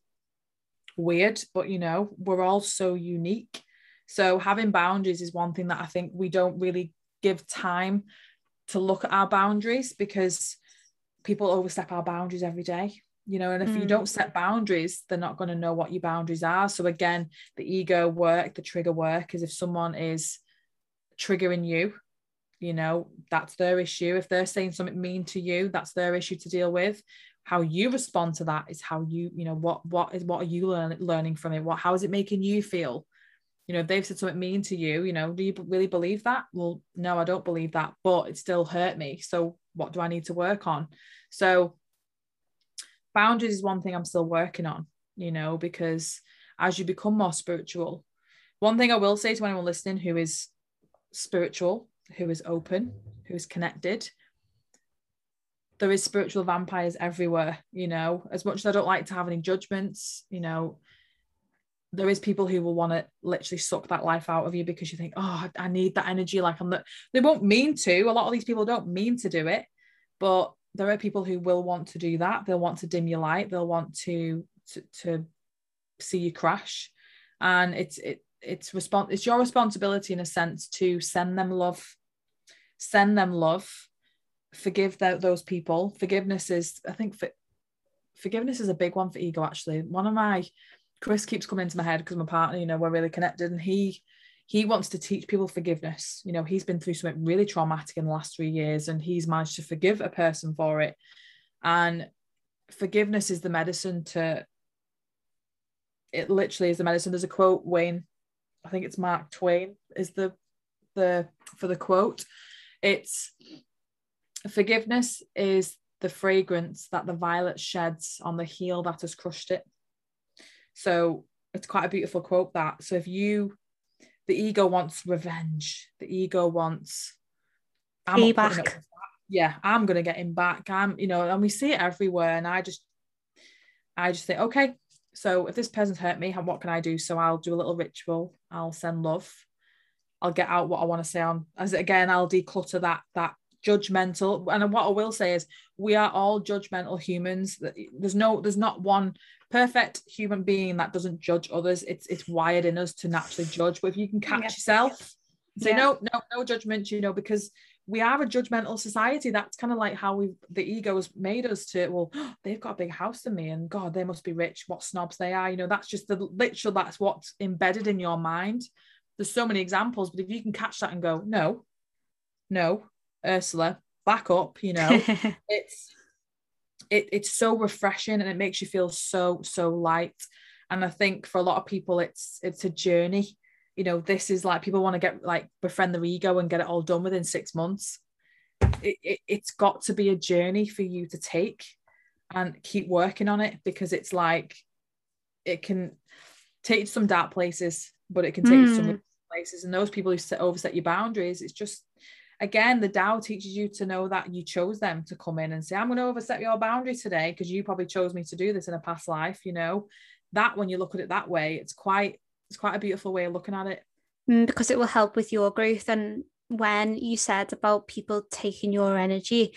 weird, but you know, we're all so unique. So having boundaries is one thing that I think we don't really give time to look at our boundaries because people overstep our boundaries every day you know and if mm. you don't set boundaries they're not going to know what your boundaries are so again the ego work the trigger work is if someone is triggering you you know that's their issue. If they're saying something mean to you that's their issue to deal with. How you respond to that is how you you know what what is what are you learn, learning from it? What how is it making you feel? You know if they've said something mean to you you know do you really believe that? Well no i don't believe that but it still hurt me. So what do i need to work on? So boundaries is one thing i'm still working on you know because as you become more spiritual one thing i will say to anyone listening who is spiritual, who is open, who is connected. There is spiritual vampires everywhere, you know. As much as I don't like to have any judgments, you know, there is people who will want to literally suck that life out of you because you think, oh, I need that energy. Like I'm not, they won't mean to. A lot of these people don't mean to do it, but there are people who will want to do that. They'll want to dim your light. They'll want to to, to see you crash, and it's it it's respons- it's your responsibility in a sense to send them love send them love forgive the, those people. Forgiveness is i think for, forgiveness is a big one for ego actually. One of my chris keeps coming into my head because my partner you know we're really connected and he he wants to teach people forgiveness. You know he's been through something really traumatic in the last three years and he's managed to forgive a person for it. And forgiveness is the medicine to it literally is the medicine. There's a quote, Wayne, I think it's Mark Twain is the the for the quote. It's forgiveness is the fragrance that the violet sheds on the heel that has crushed it. So it's quite a beautiful quote that. So if you the ego wants revenge, the ego wants I'm back. Yeah, I'm gonna get him back. I'm, you know, and we see it everywhere. And I just I just think, okay, so if this person's hurt me, what can I do? So I'll do a little ritual. I'll send love. I'll get out what I want to say on. As again, I'll declutter that that judgmental. And what I will say is, we are all judgmental humans. There's no, there's not one perfect human being that doesn't judge others. It's it's wired in us to naturally judge. But if you can catch yeah. yourself, say yeah. no, no, no judgment. You know, because we are a judgmental society. That's kind of like how we the ego has made us to. Well, *gasps* they've got a big house than me, and God, they must be rich. What snobs they are. You know, that's just the literal. That's what's embedded in your mind. There's so many examples, but if you can catch that and go, no, no, Ursula, back up. You know, *laughs* it's it, it's so refreshing and it makes you feel so so light. And I think for a lot of people, it's it's a journey you know this is like people want to get like befriend their ego and get it all done within six months it, it, it's got to be a journey for you to take and keep working on it because it's like it can take you to some dark places but it can take mm. you to some hmm. places and those people who set overset your boundaries it's just again the Tao teaches you to know that you chose them to come in and say i'm going to overset your boundary today because you probably chose me to do this in a past life you know that when you look at it that way it's quite it's quite a beautiful way of looking at it mm, because it will help with your growth and when you said about people taking your energy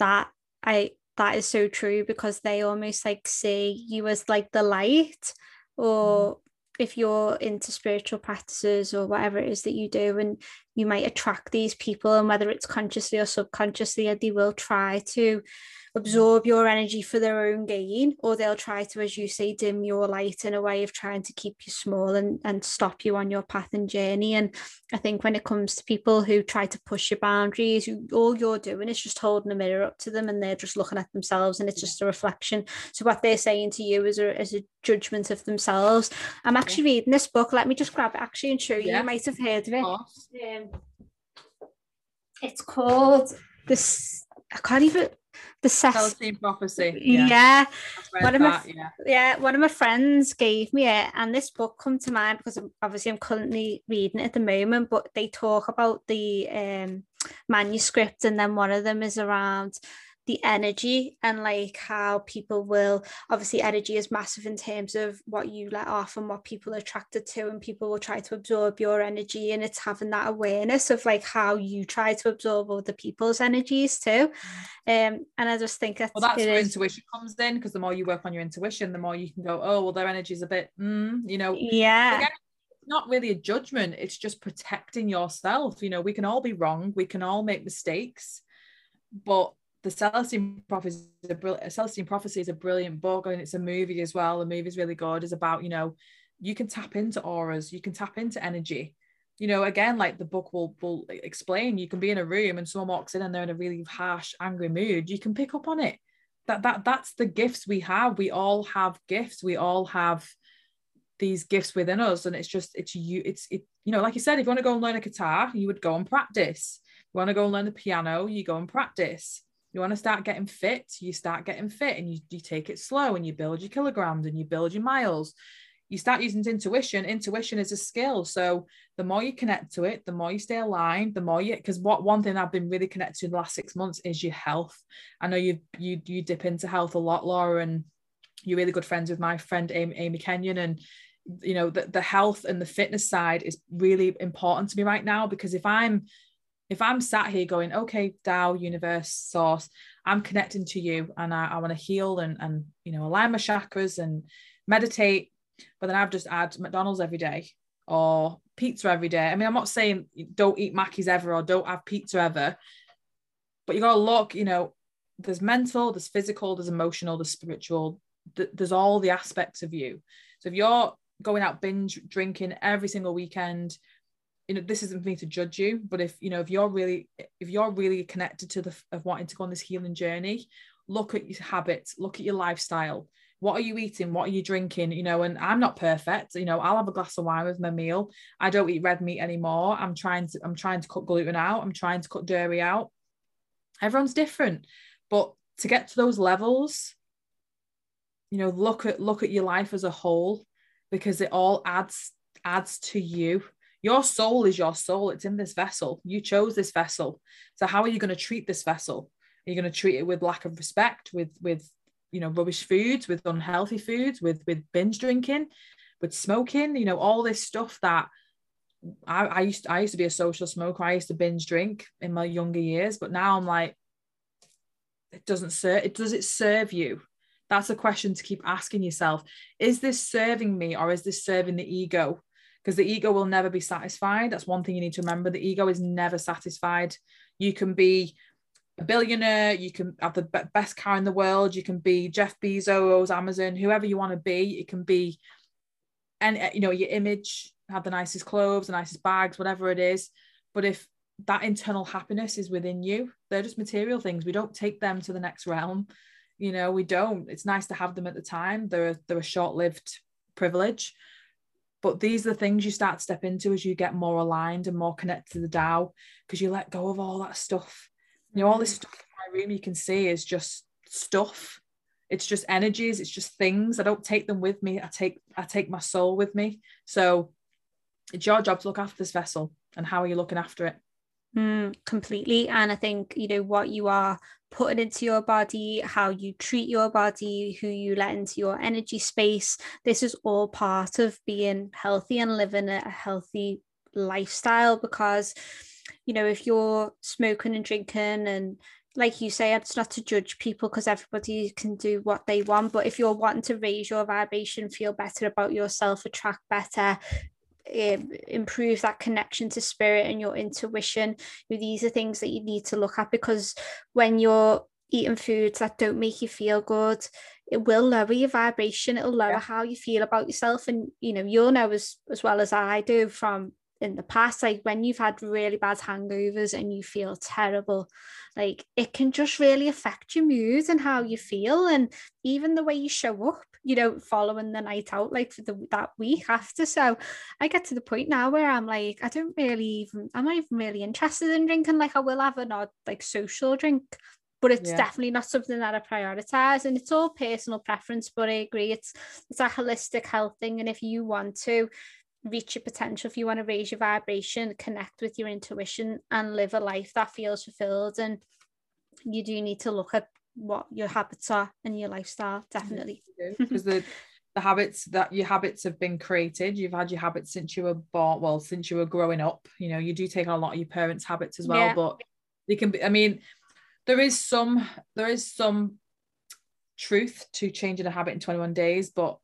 that i that is so true because they almost like see you as like the light or mm. if you're into spiritual practices or whatever it is that you do and you might attract these people and whether it's consciously or subconsciously they will try to absorb your energy for their own gain, or they'll try to, as you say, dim your light in a way of trying to keep you small and, and stop you on your path and journey. And I think when it comes to people who try to push your boundaries, you, all you're doing is just holding a mirror up to them and they're just looking at themselves and it's just a reflection. So what they're saying to you is a, is a judgment of themselves. I'm actually reading this book. Let me just grab it actually and show you. Yeah. You might have heard of it. Um, it's called this I can't even the Celestine prophecy. Yeah, yeah. one of that, my yeah. yeah. one of my friends gave me it, and this book come to mind because obviously I'm currently reading it at the moment. But they talk about the um, manuscript, and then one of them is around the energy and like how people will obviously energy is massive in terms of what you let off and what people are attracted to and people will try to absorb your energy and it's having that awareness of like how you try to absorb other people's energies too. Mm. um and I just think that's well that's where is... intuition comes in because the more you work on your intuition the more you can go oh well their energy is a bit mm, you know? Yeah. Again, not really a judgment it's just protecting yourself you know? We can all be wrong we can all make mistakes but the Celestine Prophecy is a brilliant uh, Celestine Prophecy is a brilliant book and it's a movie as well. The movie's really good. It's about, you know, you can tap into auras, you can tap into energy. You know, again, like the book will will explain, you can be in a room and someone walks in and they're in a really harsh, angry mood. You can pick up on it. That that that's the gifts we have. We all have gifts. We all have these gifts within us. And it's just it's you, it's it, you know, like you said, if you want to go and learn a guitar, you would go and practice. you want to go and learn the piano, you go and practice you want to start getting fit, you start getting fit and you, you take it slow and you build your kilograms and you build your miles. You start using intuition. Intuition is a skill. So the more you connect to it, the more you stay aligned, the more you because what one thing I've been really connected to in the last six months is your health. I know you you you dip into health a lot, Laura, and you're really good friends with my friend Amy, Amy Kenyon. And you know, the, the health and the fitness side is really important to me right now because if I'm if I'm sat here going, okay, Tao, universe, source, I'm connecting to you and I, I want to heal and and you know align my chakras and meditate, but then I've just had McDonald's every day or pizza every day. I mean, I'm not saying don't eat Mackey's ever or don't have pizza ever, but you gotta look, you know, there's mental, there's physical, there's emotional, there's spiritual, th- there's all the aspects of you. So if you're going out binge drinking every single weekend, you know this isn't for me to judge you but if you know if you're really if you're really connected to the of wanting to go on this healing journey look at your habits look at your lifestyle. What are you eating? What are you drinking? You know and i'm not perfect you know i'll have a glass of wine with my meal. I don't eat red meat anymore. I'm trying to i'm trying to cut gluten out. I'm trying to cut dairy out. Everyone's different but to get to those levels you know look at look at your life as a whole because it all adds adds to you your soul is your soul. It's in this vessel. You chose this vessel. So how are you going to treat this vessel? Are you going to treat it with lack of respect with with you know rubbish foods with unhealthy foods with with binge drinking with smoking you know all this stuff that I, I used to, I used to be a social smoker. I used to binge drink in my younger years but now I'm like it doesn't serve it does it serve you? That's a question to keep asking yourself. Is this serving me or is this serving the ego because the ego will never be satisfied that's one thing you need to remember the ego is never satisfied you can be a billionaire, you can have the best car in the world, you can be Jeff Bezos, Amazon, whoever you want to be. It can be, and uh, you know, your image, have the nicest clothes, the nicest bags, whatever it is. But if that internal happiness is within you, they're just material things. We don't take them to the next realm. You know, we don't. It's nice to have them at the time. They're they're a short-lived privilege. But these are the things you start to step into as you get more aligned and more connected to the Tao because you let go of all that stuff you know, all this mm. stuff in my room you can see is just stuff. It's just energies, it's just things. I don't take them with me. I take I take my soul with me. So it's your job to look after this vessel. And how are you looking after it? Mm, completely. And I think, you know, what you are putting into your body, how you treat your body, who you let into your energy space, this is all part of being healthy and living a healthy lifestyle because you know, if you're smoking and drinking and like you say, it's not to judge people because everybody can do what they want. But if you're wanting to raise your vibration, feel better about yourself, attract better, um, improve that connection to spirit and your intuition, these are things that you need to look at because when you're eating foods that don't make you feel good, it will lower your vibration. It'll lower yeah. how you feel about yourself. And you know, you'll know as, as well as I do from in the past like when you've had really bad hangovers and you feel terrible like it can just really affect your mood and how you feel and even the way you show up you know following the night out like for the that week after. So i get to the point now where i'm like i don't really even i'm not even really interested in drinking. Like i will have an odd like social drink but it's yeah. definitely not something that I prioritize and it's all personal preference but I agree it's it's a holistic health thing. And if you want to reach your potential, if you want to raise your vibration, connect with your intuition, and live a life that feels fulfilled, and you do need to look at what your habits are and your lifestyle, definitely. Because *laughs* the the habits that your habits have been created, you've had your habits since you were born, well, since you were growing up. You know, you do take on a lot of your parents' habits as well, yeah. but they can be. I mean, there is some there is some truth to changing a habit in 21 days, but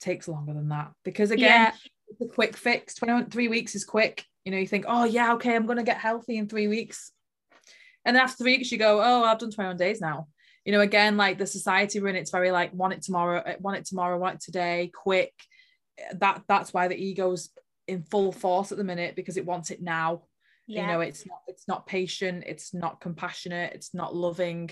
takes longer than that. Because again yeah. it's a quick fix. 23 weeks is quick. You know you think oh yeah okay i'm going to get healthy in three weeks. And then after three weeks you go oh i've done 21 days now. You know again like the society we're in it's very like want it tomorrow uh, want it tomorrow want it today quick. That that's why the ego's in full force at the minute because it wants it now. Yeah. you know it's not it's not patient it's not compassionate it's not loving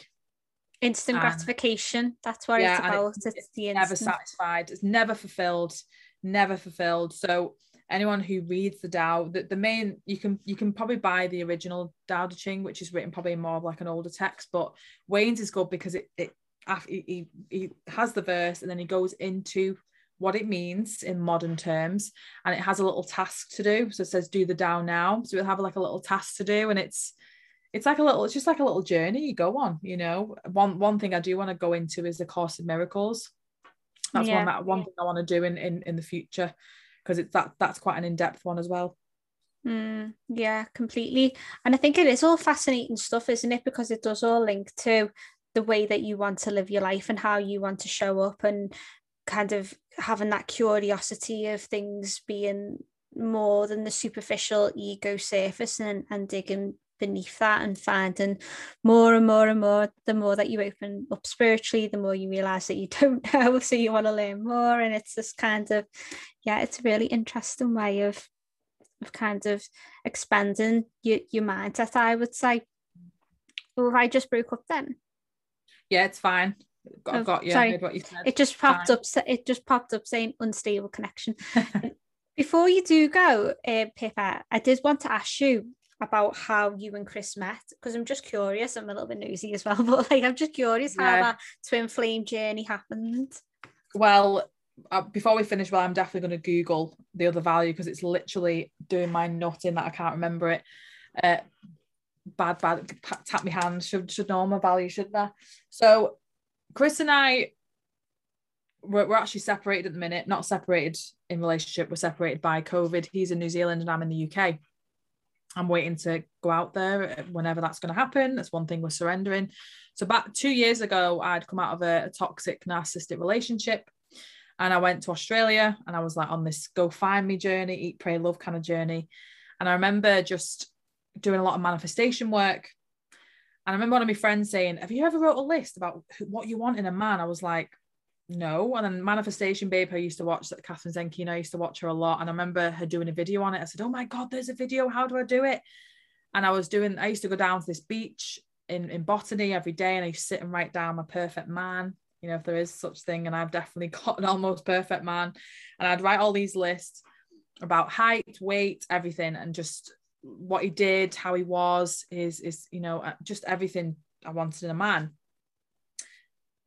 instant um, gratification that's what yeah, it's about it's, it's, the never satisfied it's never fulfilled never fulfilled. So anyone who reads the Tao the, the main you can you can probably buy the original Tao Te Ching which is written probably more of like an older text but Wayne's is good because it it he, he has the verse and then he goes into what it means in modern terms and it has a little task to do. So it says do the Tao now. So we'll have like a little task to do and it's it's like a little it's just like a little journey you go on you know? One one thing i do want to go into is the course of miracles. That's yeah. one that one thing i want to do in in, in the future because it's that that's quite an in-depth one as well. Mm, yeah completely. And i think it is all fascinating stuff isn't it? Because it does all link to the way that you want to live your life and how you want to show up and kind of having that curiosity of things being more than the superficial ego surface and, and digging beneath that and finding more and more and more the more that you open up spiritually the more you realize that you *laughs* don't know so you want to learn more and it's this kind of yeah it's a really interesting way of of kind of expanding your, your mindset i would say if i just broke up then yeah it's fine I've got you. sorry. What you said. It just popped Fine. up. It just popped up saying unstable connection. *laughs* Before you do go, uh, Pippa, I did want to ask you about how you and Chris met because I'm just curious. I'm a little bit nosy as well, *laughs* but like I'm just curious how that twin flame journey happened. Well, uh, before we finish, well, I'm definitely going to Google the other value because it's literally doing my nut in that I can't remember it. Uh, bad, bad. Tap my hand. Should should know my value, shouldn't I? So, Chris and I, we're, we're actually separated at the minute. Not separated in relationship. We're separated by COVID. He's in New Zealand and I'm in the UK. I'm waiting to go out there whenever that's going to happen. That's one thing we're surrendering. So back two years ago, I'd come out of a, a toxic narcissistic relationship and I went to Australia and I was like on this go find me journey, eat, pray, love kind of journey. And I remember just doing a lot of manifestation work. And I remember one of my friends saying, Have you ever wrote a list about who, what you want in a man? I was like, No. And then Manifestation Babe, I used to watch that Kathrin Zenkina, I used to watch her a lot. And I remember her doing a video on it. I said, Oh my God, there's a video. How do I do it? And I was doing, I used to go down to this beach in, in botany every day and I sit and write down my perfect man you know, if there is such thing. And I've definitely *laughs* got an almost perfect man. And I'd write all these lists about height, weight, everything, and just what he did, how he was, is is you know, uh, just everything I wanted in a man.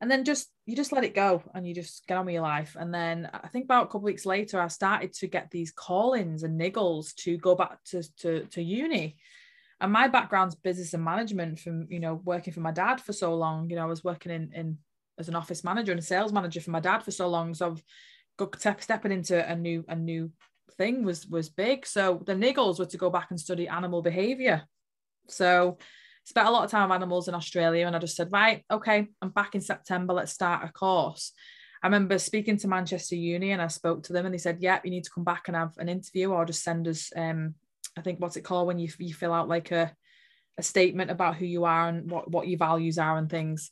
And then just you just let it go and you just get on with your life. And then I think about a couple weeks later, I started to get these call-ins and niggles to go back to to, to uni. And my background's business and management from you know working for my dad for so long. You know i was working in in as an office manager and a sales manager for my dad for so long. So i've got stepping into a new a new thing was was big. So the niggles were to go back and study animal behavior. So spent a lot of time with animals in australia and i just said right okay i'm back in september let's start a course I remember speaking to Manchester Uni and I spoke to them and they said, yeah, you need to come back and have an interview or just send us um, I think what's it called when you you fill out like a a statement about who you are and what what your values are and things.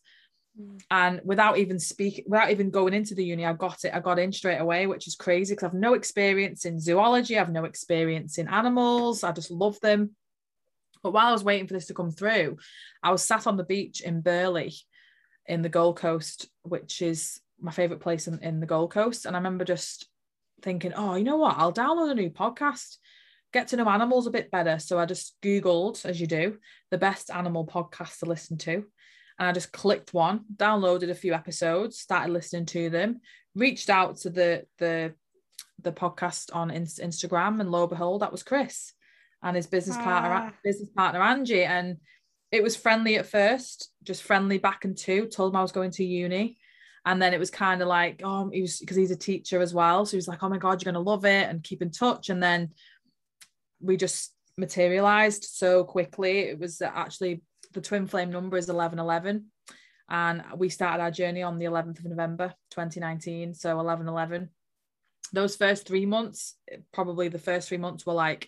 Mm. And without even speaking, without even going into the uni, I got it. I got in straight away, which is crazy because I've no experience in zoology. I've no experience in animals. I just love them. But while I was waiting for this to come through, I was sat on the beach in Burleigh, in the Gold Coast, which is my favorite place in, in the Gold Coast. And I remember just thinking, oh, you know what? I'll download a new podcast get to know animals a bit better. So I just Googled, as you do, the best animal podcast to listen to. And I just clicked one, downloaded a few episodes, started listening to them, reached out to the the the podcast on Instagram, and lo and behold, that was Chris and his business partner, Ah. business partner Angie. And it was friendly at first, just friendly back and two, told him I was going to uni. And then it was kind of like, oh, he was because he's a teacher as well. So he was like, oh my God, you're gonna love it and keep in touch. And then we just materialized so quickly. It was actually the twin flame number is 1111. And we started our journey on the 11th of November 2019. So 1111. Those first three months, probably the first three months were like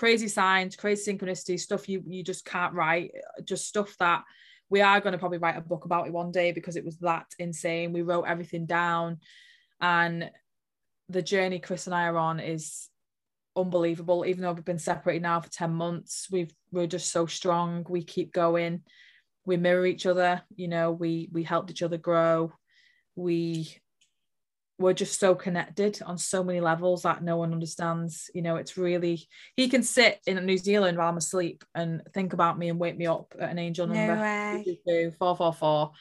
crazy signs, crazy synchronicity, stuff you you just can't write, uh, just stuff that we are going to probably write a book about it one day because it was that insane. We wrote everything down. And the journey Chris and I are on is unbelievable even though we've been separated now for 10 months we've we're just so strong we keep going we mirror each other you know we we helped each other grow we we're just so connected on so many levels that no one understands you know it's really he can sit in new zealand while i'm asleep and think about me and wake me up at an angel No number. four four four.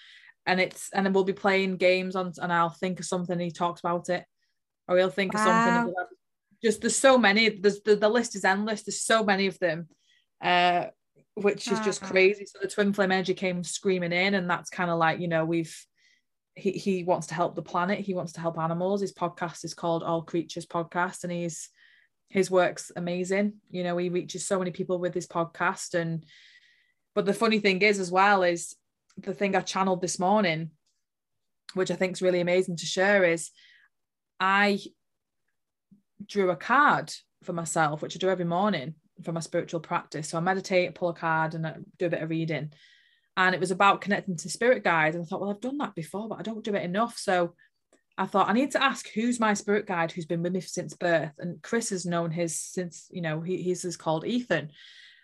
And it's and then we'll be playing games on and i'll think of something and he talks about it. Or he'll think of something and Wow. we'll have- just there's so many there's the, the list is endless. There's so many of them uh which is just crazy. So the twin flame energy came screaming in and that's kind of like you know we've he, he wants to help the planet. He wants to help animals. His podcast is called all creatures podcast and he's his work's amazing. You know he reaches so many people with his podcast and but the funny thing is as well is the thing i channeled this morning which i think is really amazing to share is i drew a card for myself which i do every morning for my spiritual practice. So i meditate pull a card and I do a bit of reading and it was about connecting to spirit guides and i thought well i've done that before but i don't do it enough so i thought i need to ask who's my spirit guide who's been with me since birth and chris has known his since you know he, he's is called ethan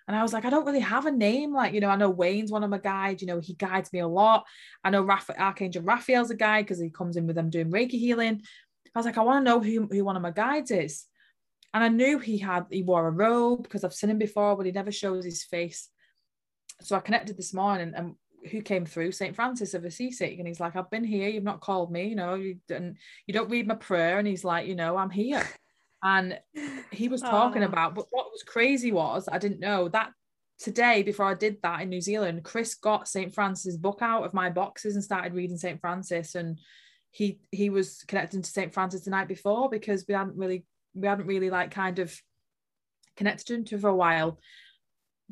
And I was like, I don't really have a name. Like, you know, I know Wayne's one of my guides, you know, he guides me a lot. I know Archangel Raphael's a guide because he comes in with them doing Reiki healing. I was like, I want to know who, who one of my guides is. And I knew he had, he wore a robe because I've seen him before, but he never shows his face. So I connected this morning and who came through St. Francis of Assisi. And he's like, I've been here. You've not called me, you know, you, and you don't read my prayer. And he's like, you know, I'm here. And he was *laughs* talking oh. about, but what was crazy was I didn't know that today before I did that in New Zealand, Chris got St. Francis book out of my boxes and started reading St. Francis. And he he was connecting to St. Francis the night before because we hadn't really we hadn't really like kind of connected to him for a while.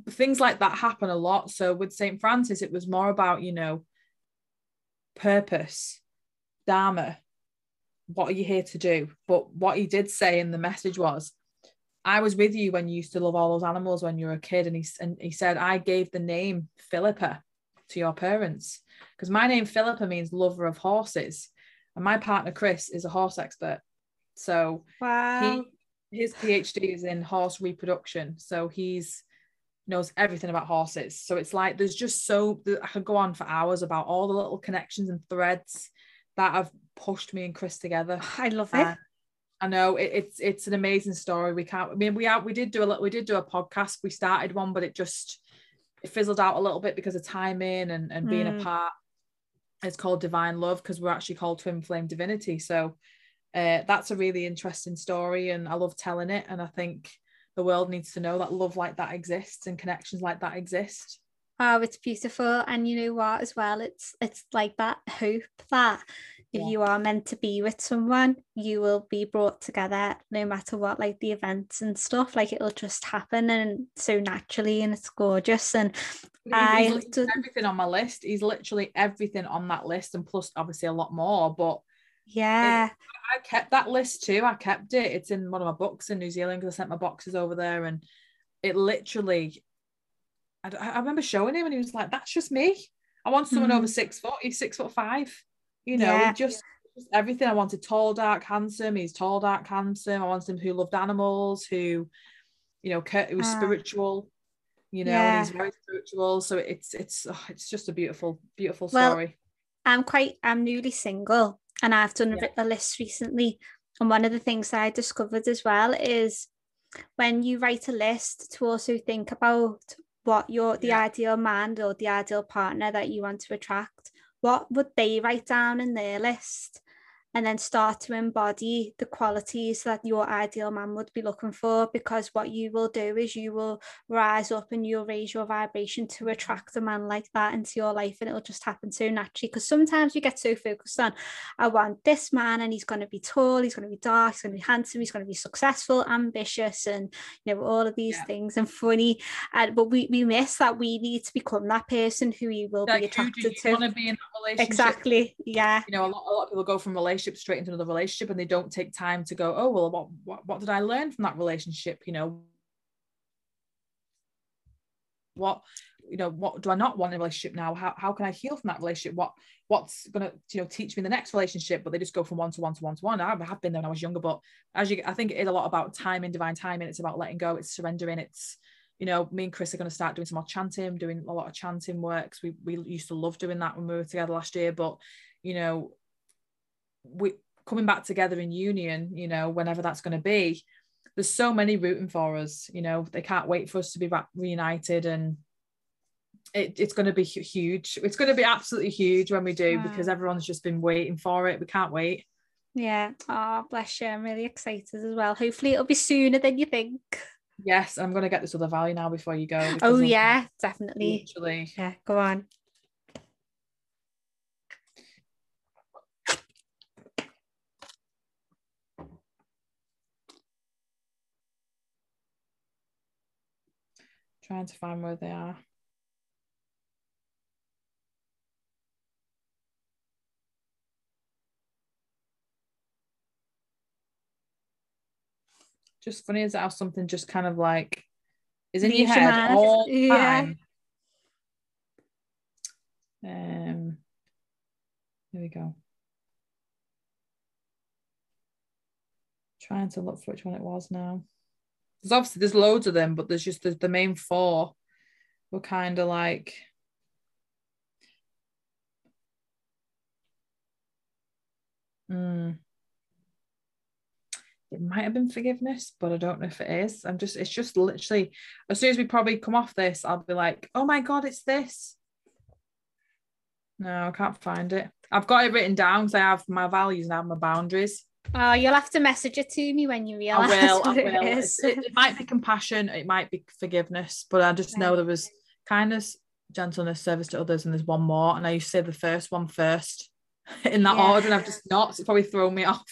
Things like that happen a lot. So with St. Francis, it was more about, you know, purpose, Dharma, what are you here to do? But what he did say in the message was, I was with you when you used to love all those animals when you were a kid. And he, and he said, I gave the name Philippa to your parents because my name Philippa means lover of horses. And my partner Chris is a horse expert. So wow. he, his PhD is in horse reproduction. So he's knows everything about horses. So it's like there's just so I could go on for hours about all the little connections and threads that have pushed me and Chris together. *sighs* I love it. Uh, I know it, it's it's an amazing story. We can't. I mean, we are we did do a we did do a podcast. We started one, but it just it fizzled out a little bit because of timing and and being mm. apart. It's called Divine Love because we're actually called Twin Flame Divinity. So uh, that's a really interesting story, and I love telling it. And I think the world needs to know that love like that exists and connections like that exist. Oh, it's beautiful. And you know what as well? It's it's like that hope that if yeah. you are meant to be with someone, you will be brought together no matter what, like the events and stuff. Like it'll just happen and so naturally and it's gorgeous. And he's, I to... everything on my list. He's literally everything on that list and plus obviously a lot more. But yeah. It, I kept that list too. I kept it. It's in one of my books in New Zealand because I sent my boxes over there and it literally I, I remember showing him and he was like, that's just me. I want someone mm. over six foot. He's six foot five. You know, yeah. just, just everything. I wanted tall, dark, handsome. He's tall, dark, handsome. I wanted him who loved animals, who, you know, who was uh, spiritual. You know, yeah. he's very spiritual. So it's it's oh, it's just a beautiful, beautiful story. Well, I'm quite I'm newly single and I've done yeah. a list recently. And one of the things that I discovered as well is when you write a list to also think about what your the yeah. ideal man or the ideal partner that you want to attract what would they write down in their list and then start to embody the qualities that your ideal man would be looking for because what you will do is you will rise up and you'll raise your vibration to attract a man like that into your life and it'll just happen so naturally. Because sometimes you get so focused on I want this man and he's going to be tall he's going to be dark he's going to be handsome he's going to be successful ambitious and you know all of these yeah. things and funny and but we, we miss that we need to become that person who he will like, be attracted to. want to be in that relationship. Exactly yeah. You know a lot, a lot of people go from relationship relationship straight into another relationship and they don't take time to go oh well what what, what did i learn from that relationship? You know what you know what do i not want in a relationship now? How, how can i heal from that relationship? What what's going to you know teach me the next relationship? But they just go from one to one to one to one. I have been there when i was younger but as you i think it is a lot about time timing divine timing. It's about letting go. It's surrendering. It's you know me and chris are going to start doing some more chanting doing a lot of chanting works. We we used to love doing that when we were together last year but you know we coming back together in union, you know, whenever that's going to be, there's so many rooting for us. You know, they can't wait for us to be back reunited, and it, it's going to be huge. It's going to be absolutely huge when we do because everyone's just been waiting for it. We can't wait. Yeah. Oh, bless you. I'm really excited as well. Hopefully, it'll be sooner than you think. Yes, I'm going to get this other value now before you go. Oh yeah, definitely. Literally. Yeah, go on. Trying to find where they are. Just funny as how something just kind of like is in your head all the time. Um, here we go. Trying to look for which one it was now. There's obviously there's loads of them, but there's just the, the main four were kind of like mm, it might have been forgiveness, but I don't know if it is. I'm just, it's just literally, as soon as we probably come off this, I'll be like, oh my God, it's this. No, I can't find it. I've got it written down because I have my values and I have my boundaries. Oh, you'll have to message it to me when you realise. I will. I what will. It, It, is. it might be compassion. It might be forgiveness. But I just know there was kindness, gentleness, service to others, and there's one more. And I used to say the first one first *laughs* in that Yeah. order, and I've just not. It's probably thrown me *laughs* off.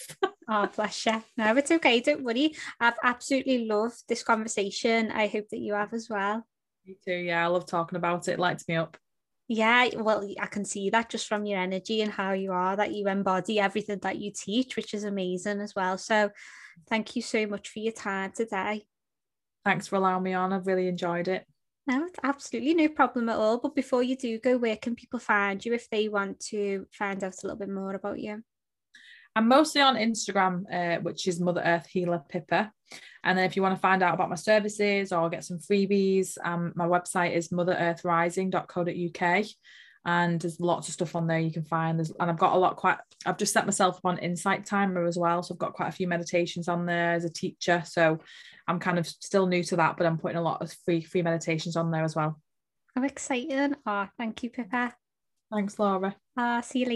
Oh, bless you. No, it's okay. Don't worry. I've absolutely loved this conversation. I hope that you have as well. Me too. Yeah, I love talking about it. It lights me up. Yeah, well, I can see that just from your energy and how you are, that you embody everything that you teach, which is amazing as well. So, thank you so much for your time today. Thanks for allowing me on. I've really enjoyed it. No, it's absolutely no problem at all. But before you do go, where can people find you if they want to find out a little bit more about you? I'm mostly on Instagram, uh, which is Mother Earth Healer Pippa. And then if you want to find out about my services or get some freebies, um, my website is motherearthrising.co.uk. And there's lots of stuff on there you can find. There's, and I've got a lot quite, I've just set myself up on Insight Timer as well. So I've got quite a few meditations on there as a teacher. So I'm kind of still new to that, but I'm putting a lot of free free meditations on there as well. How exciting. Oh, thank you, Pippa. Thanks, Laura. Uh, see you later.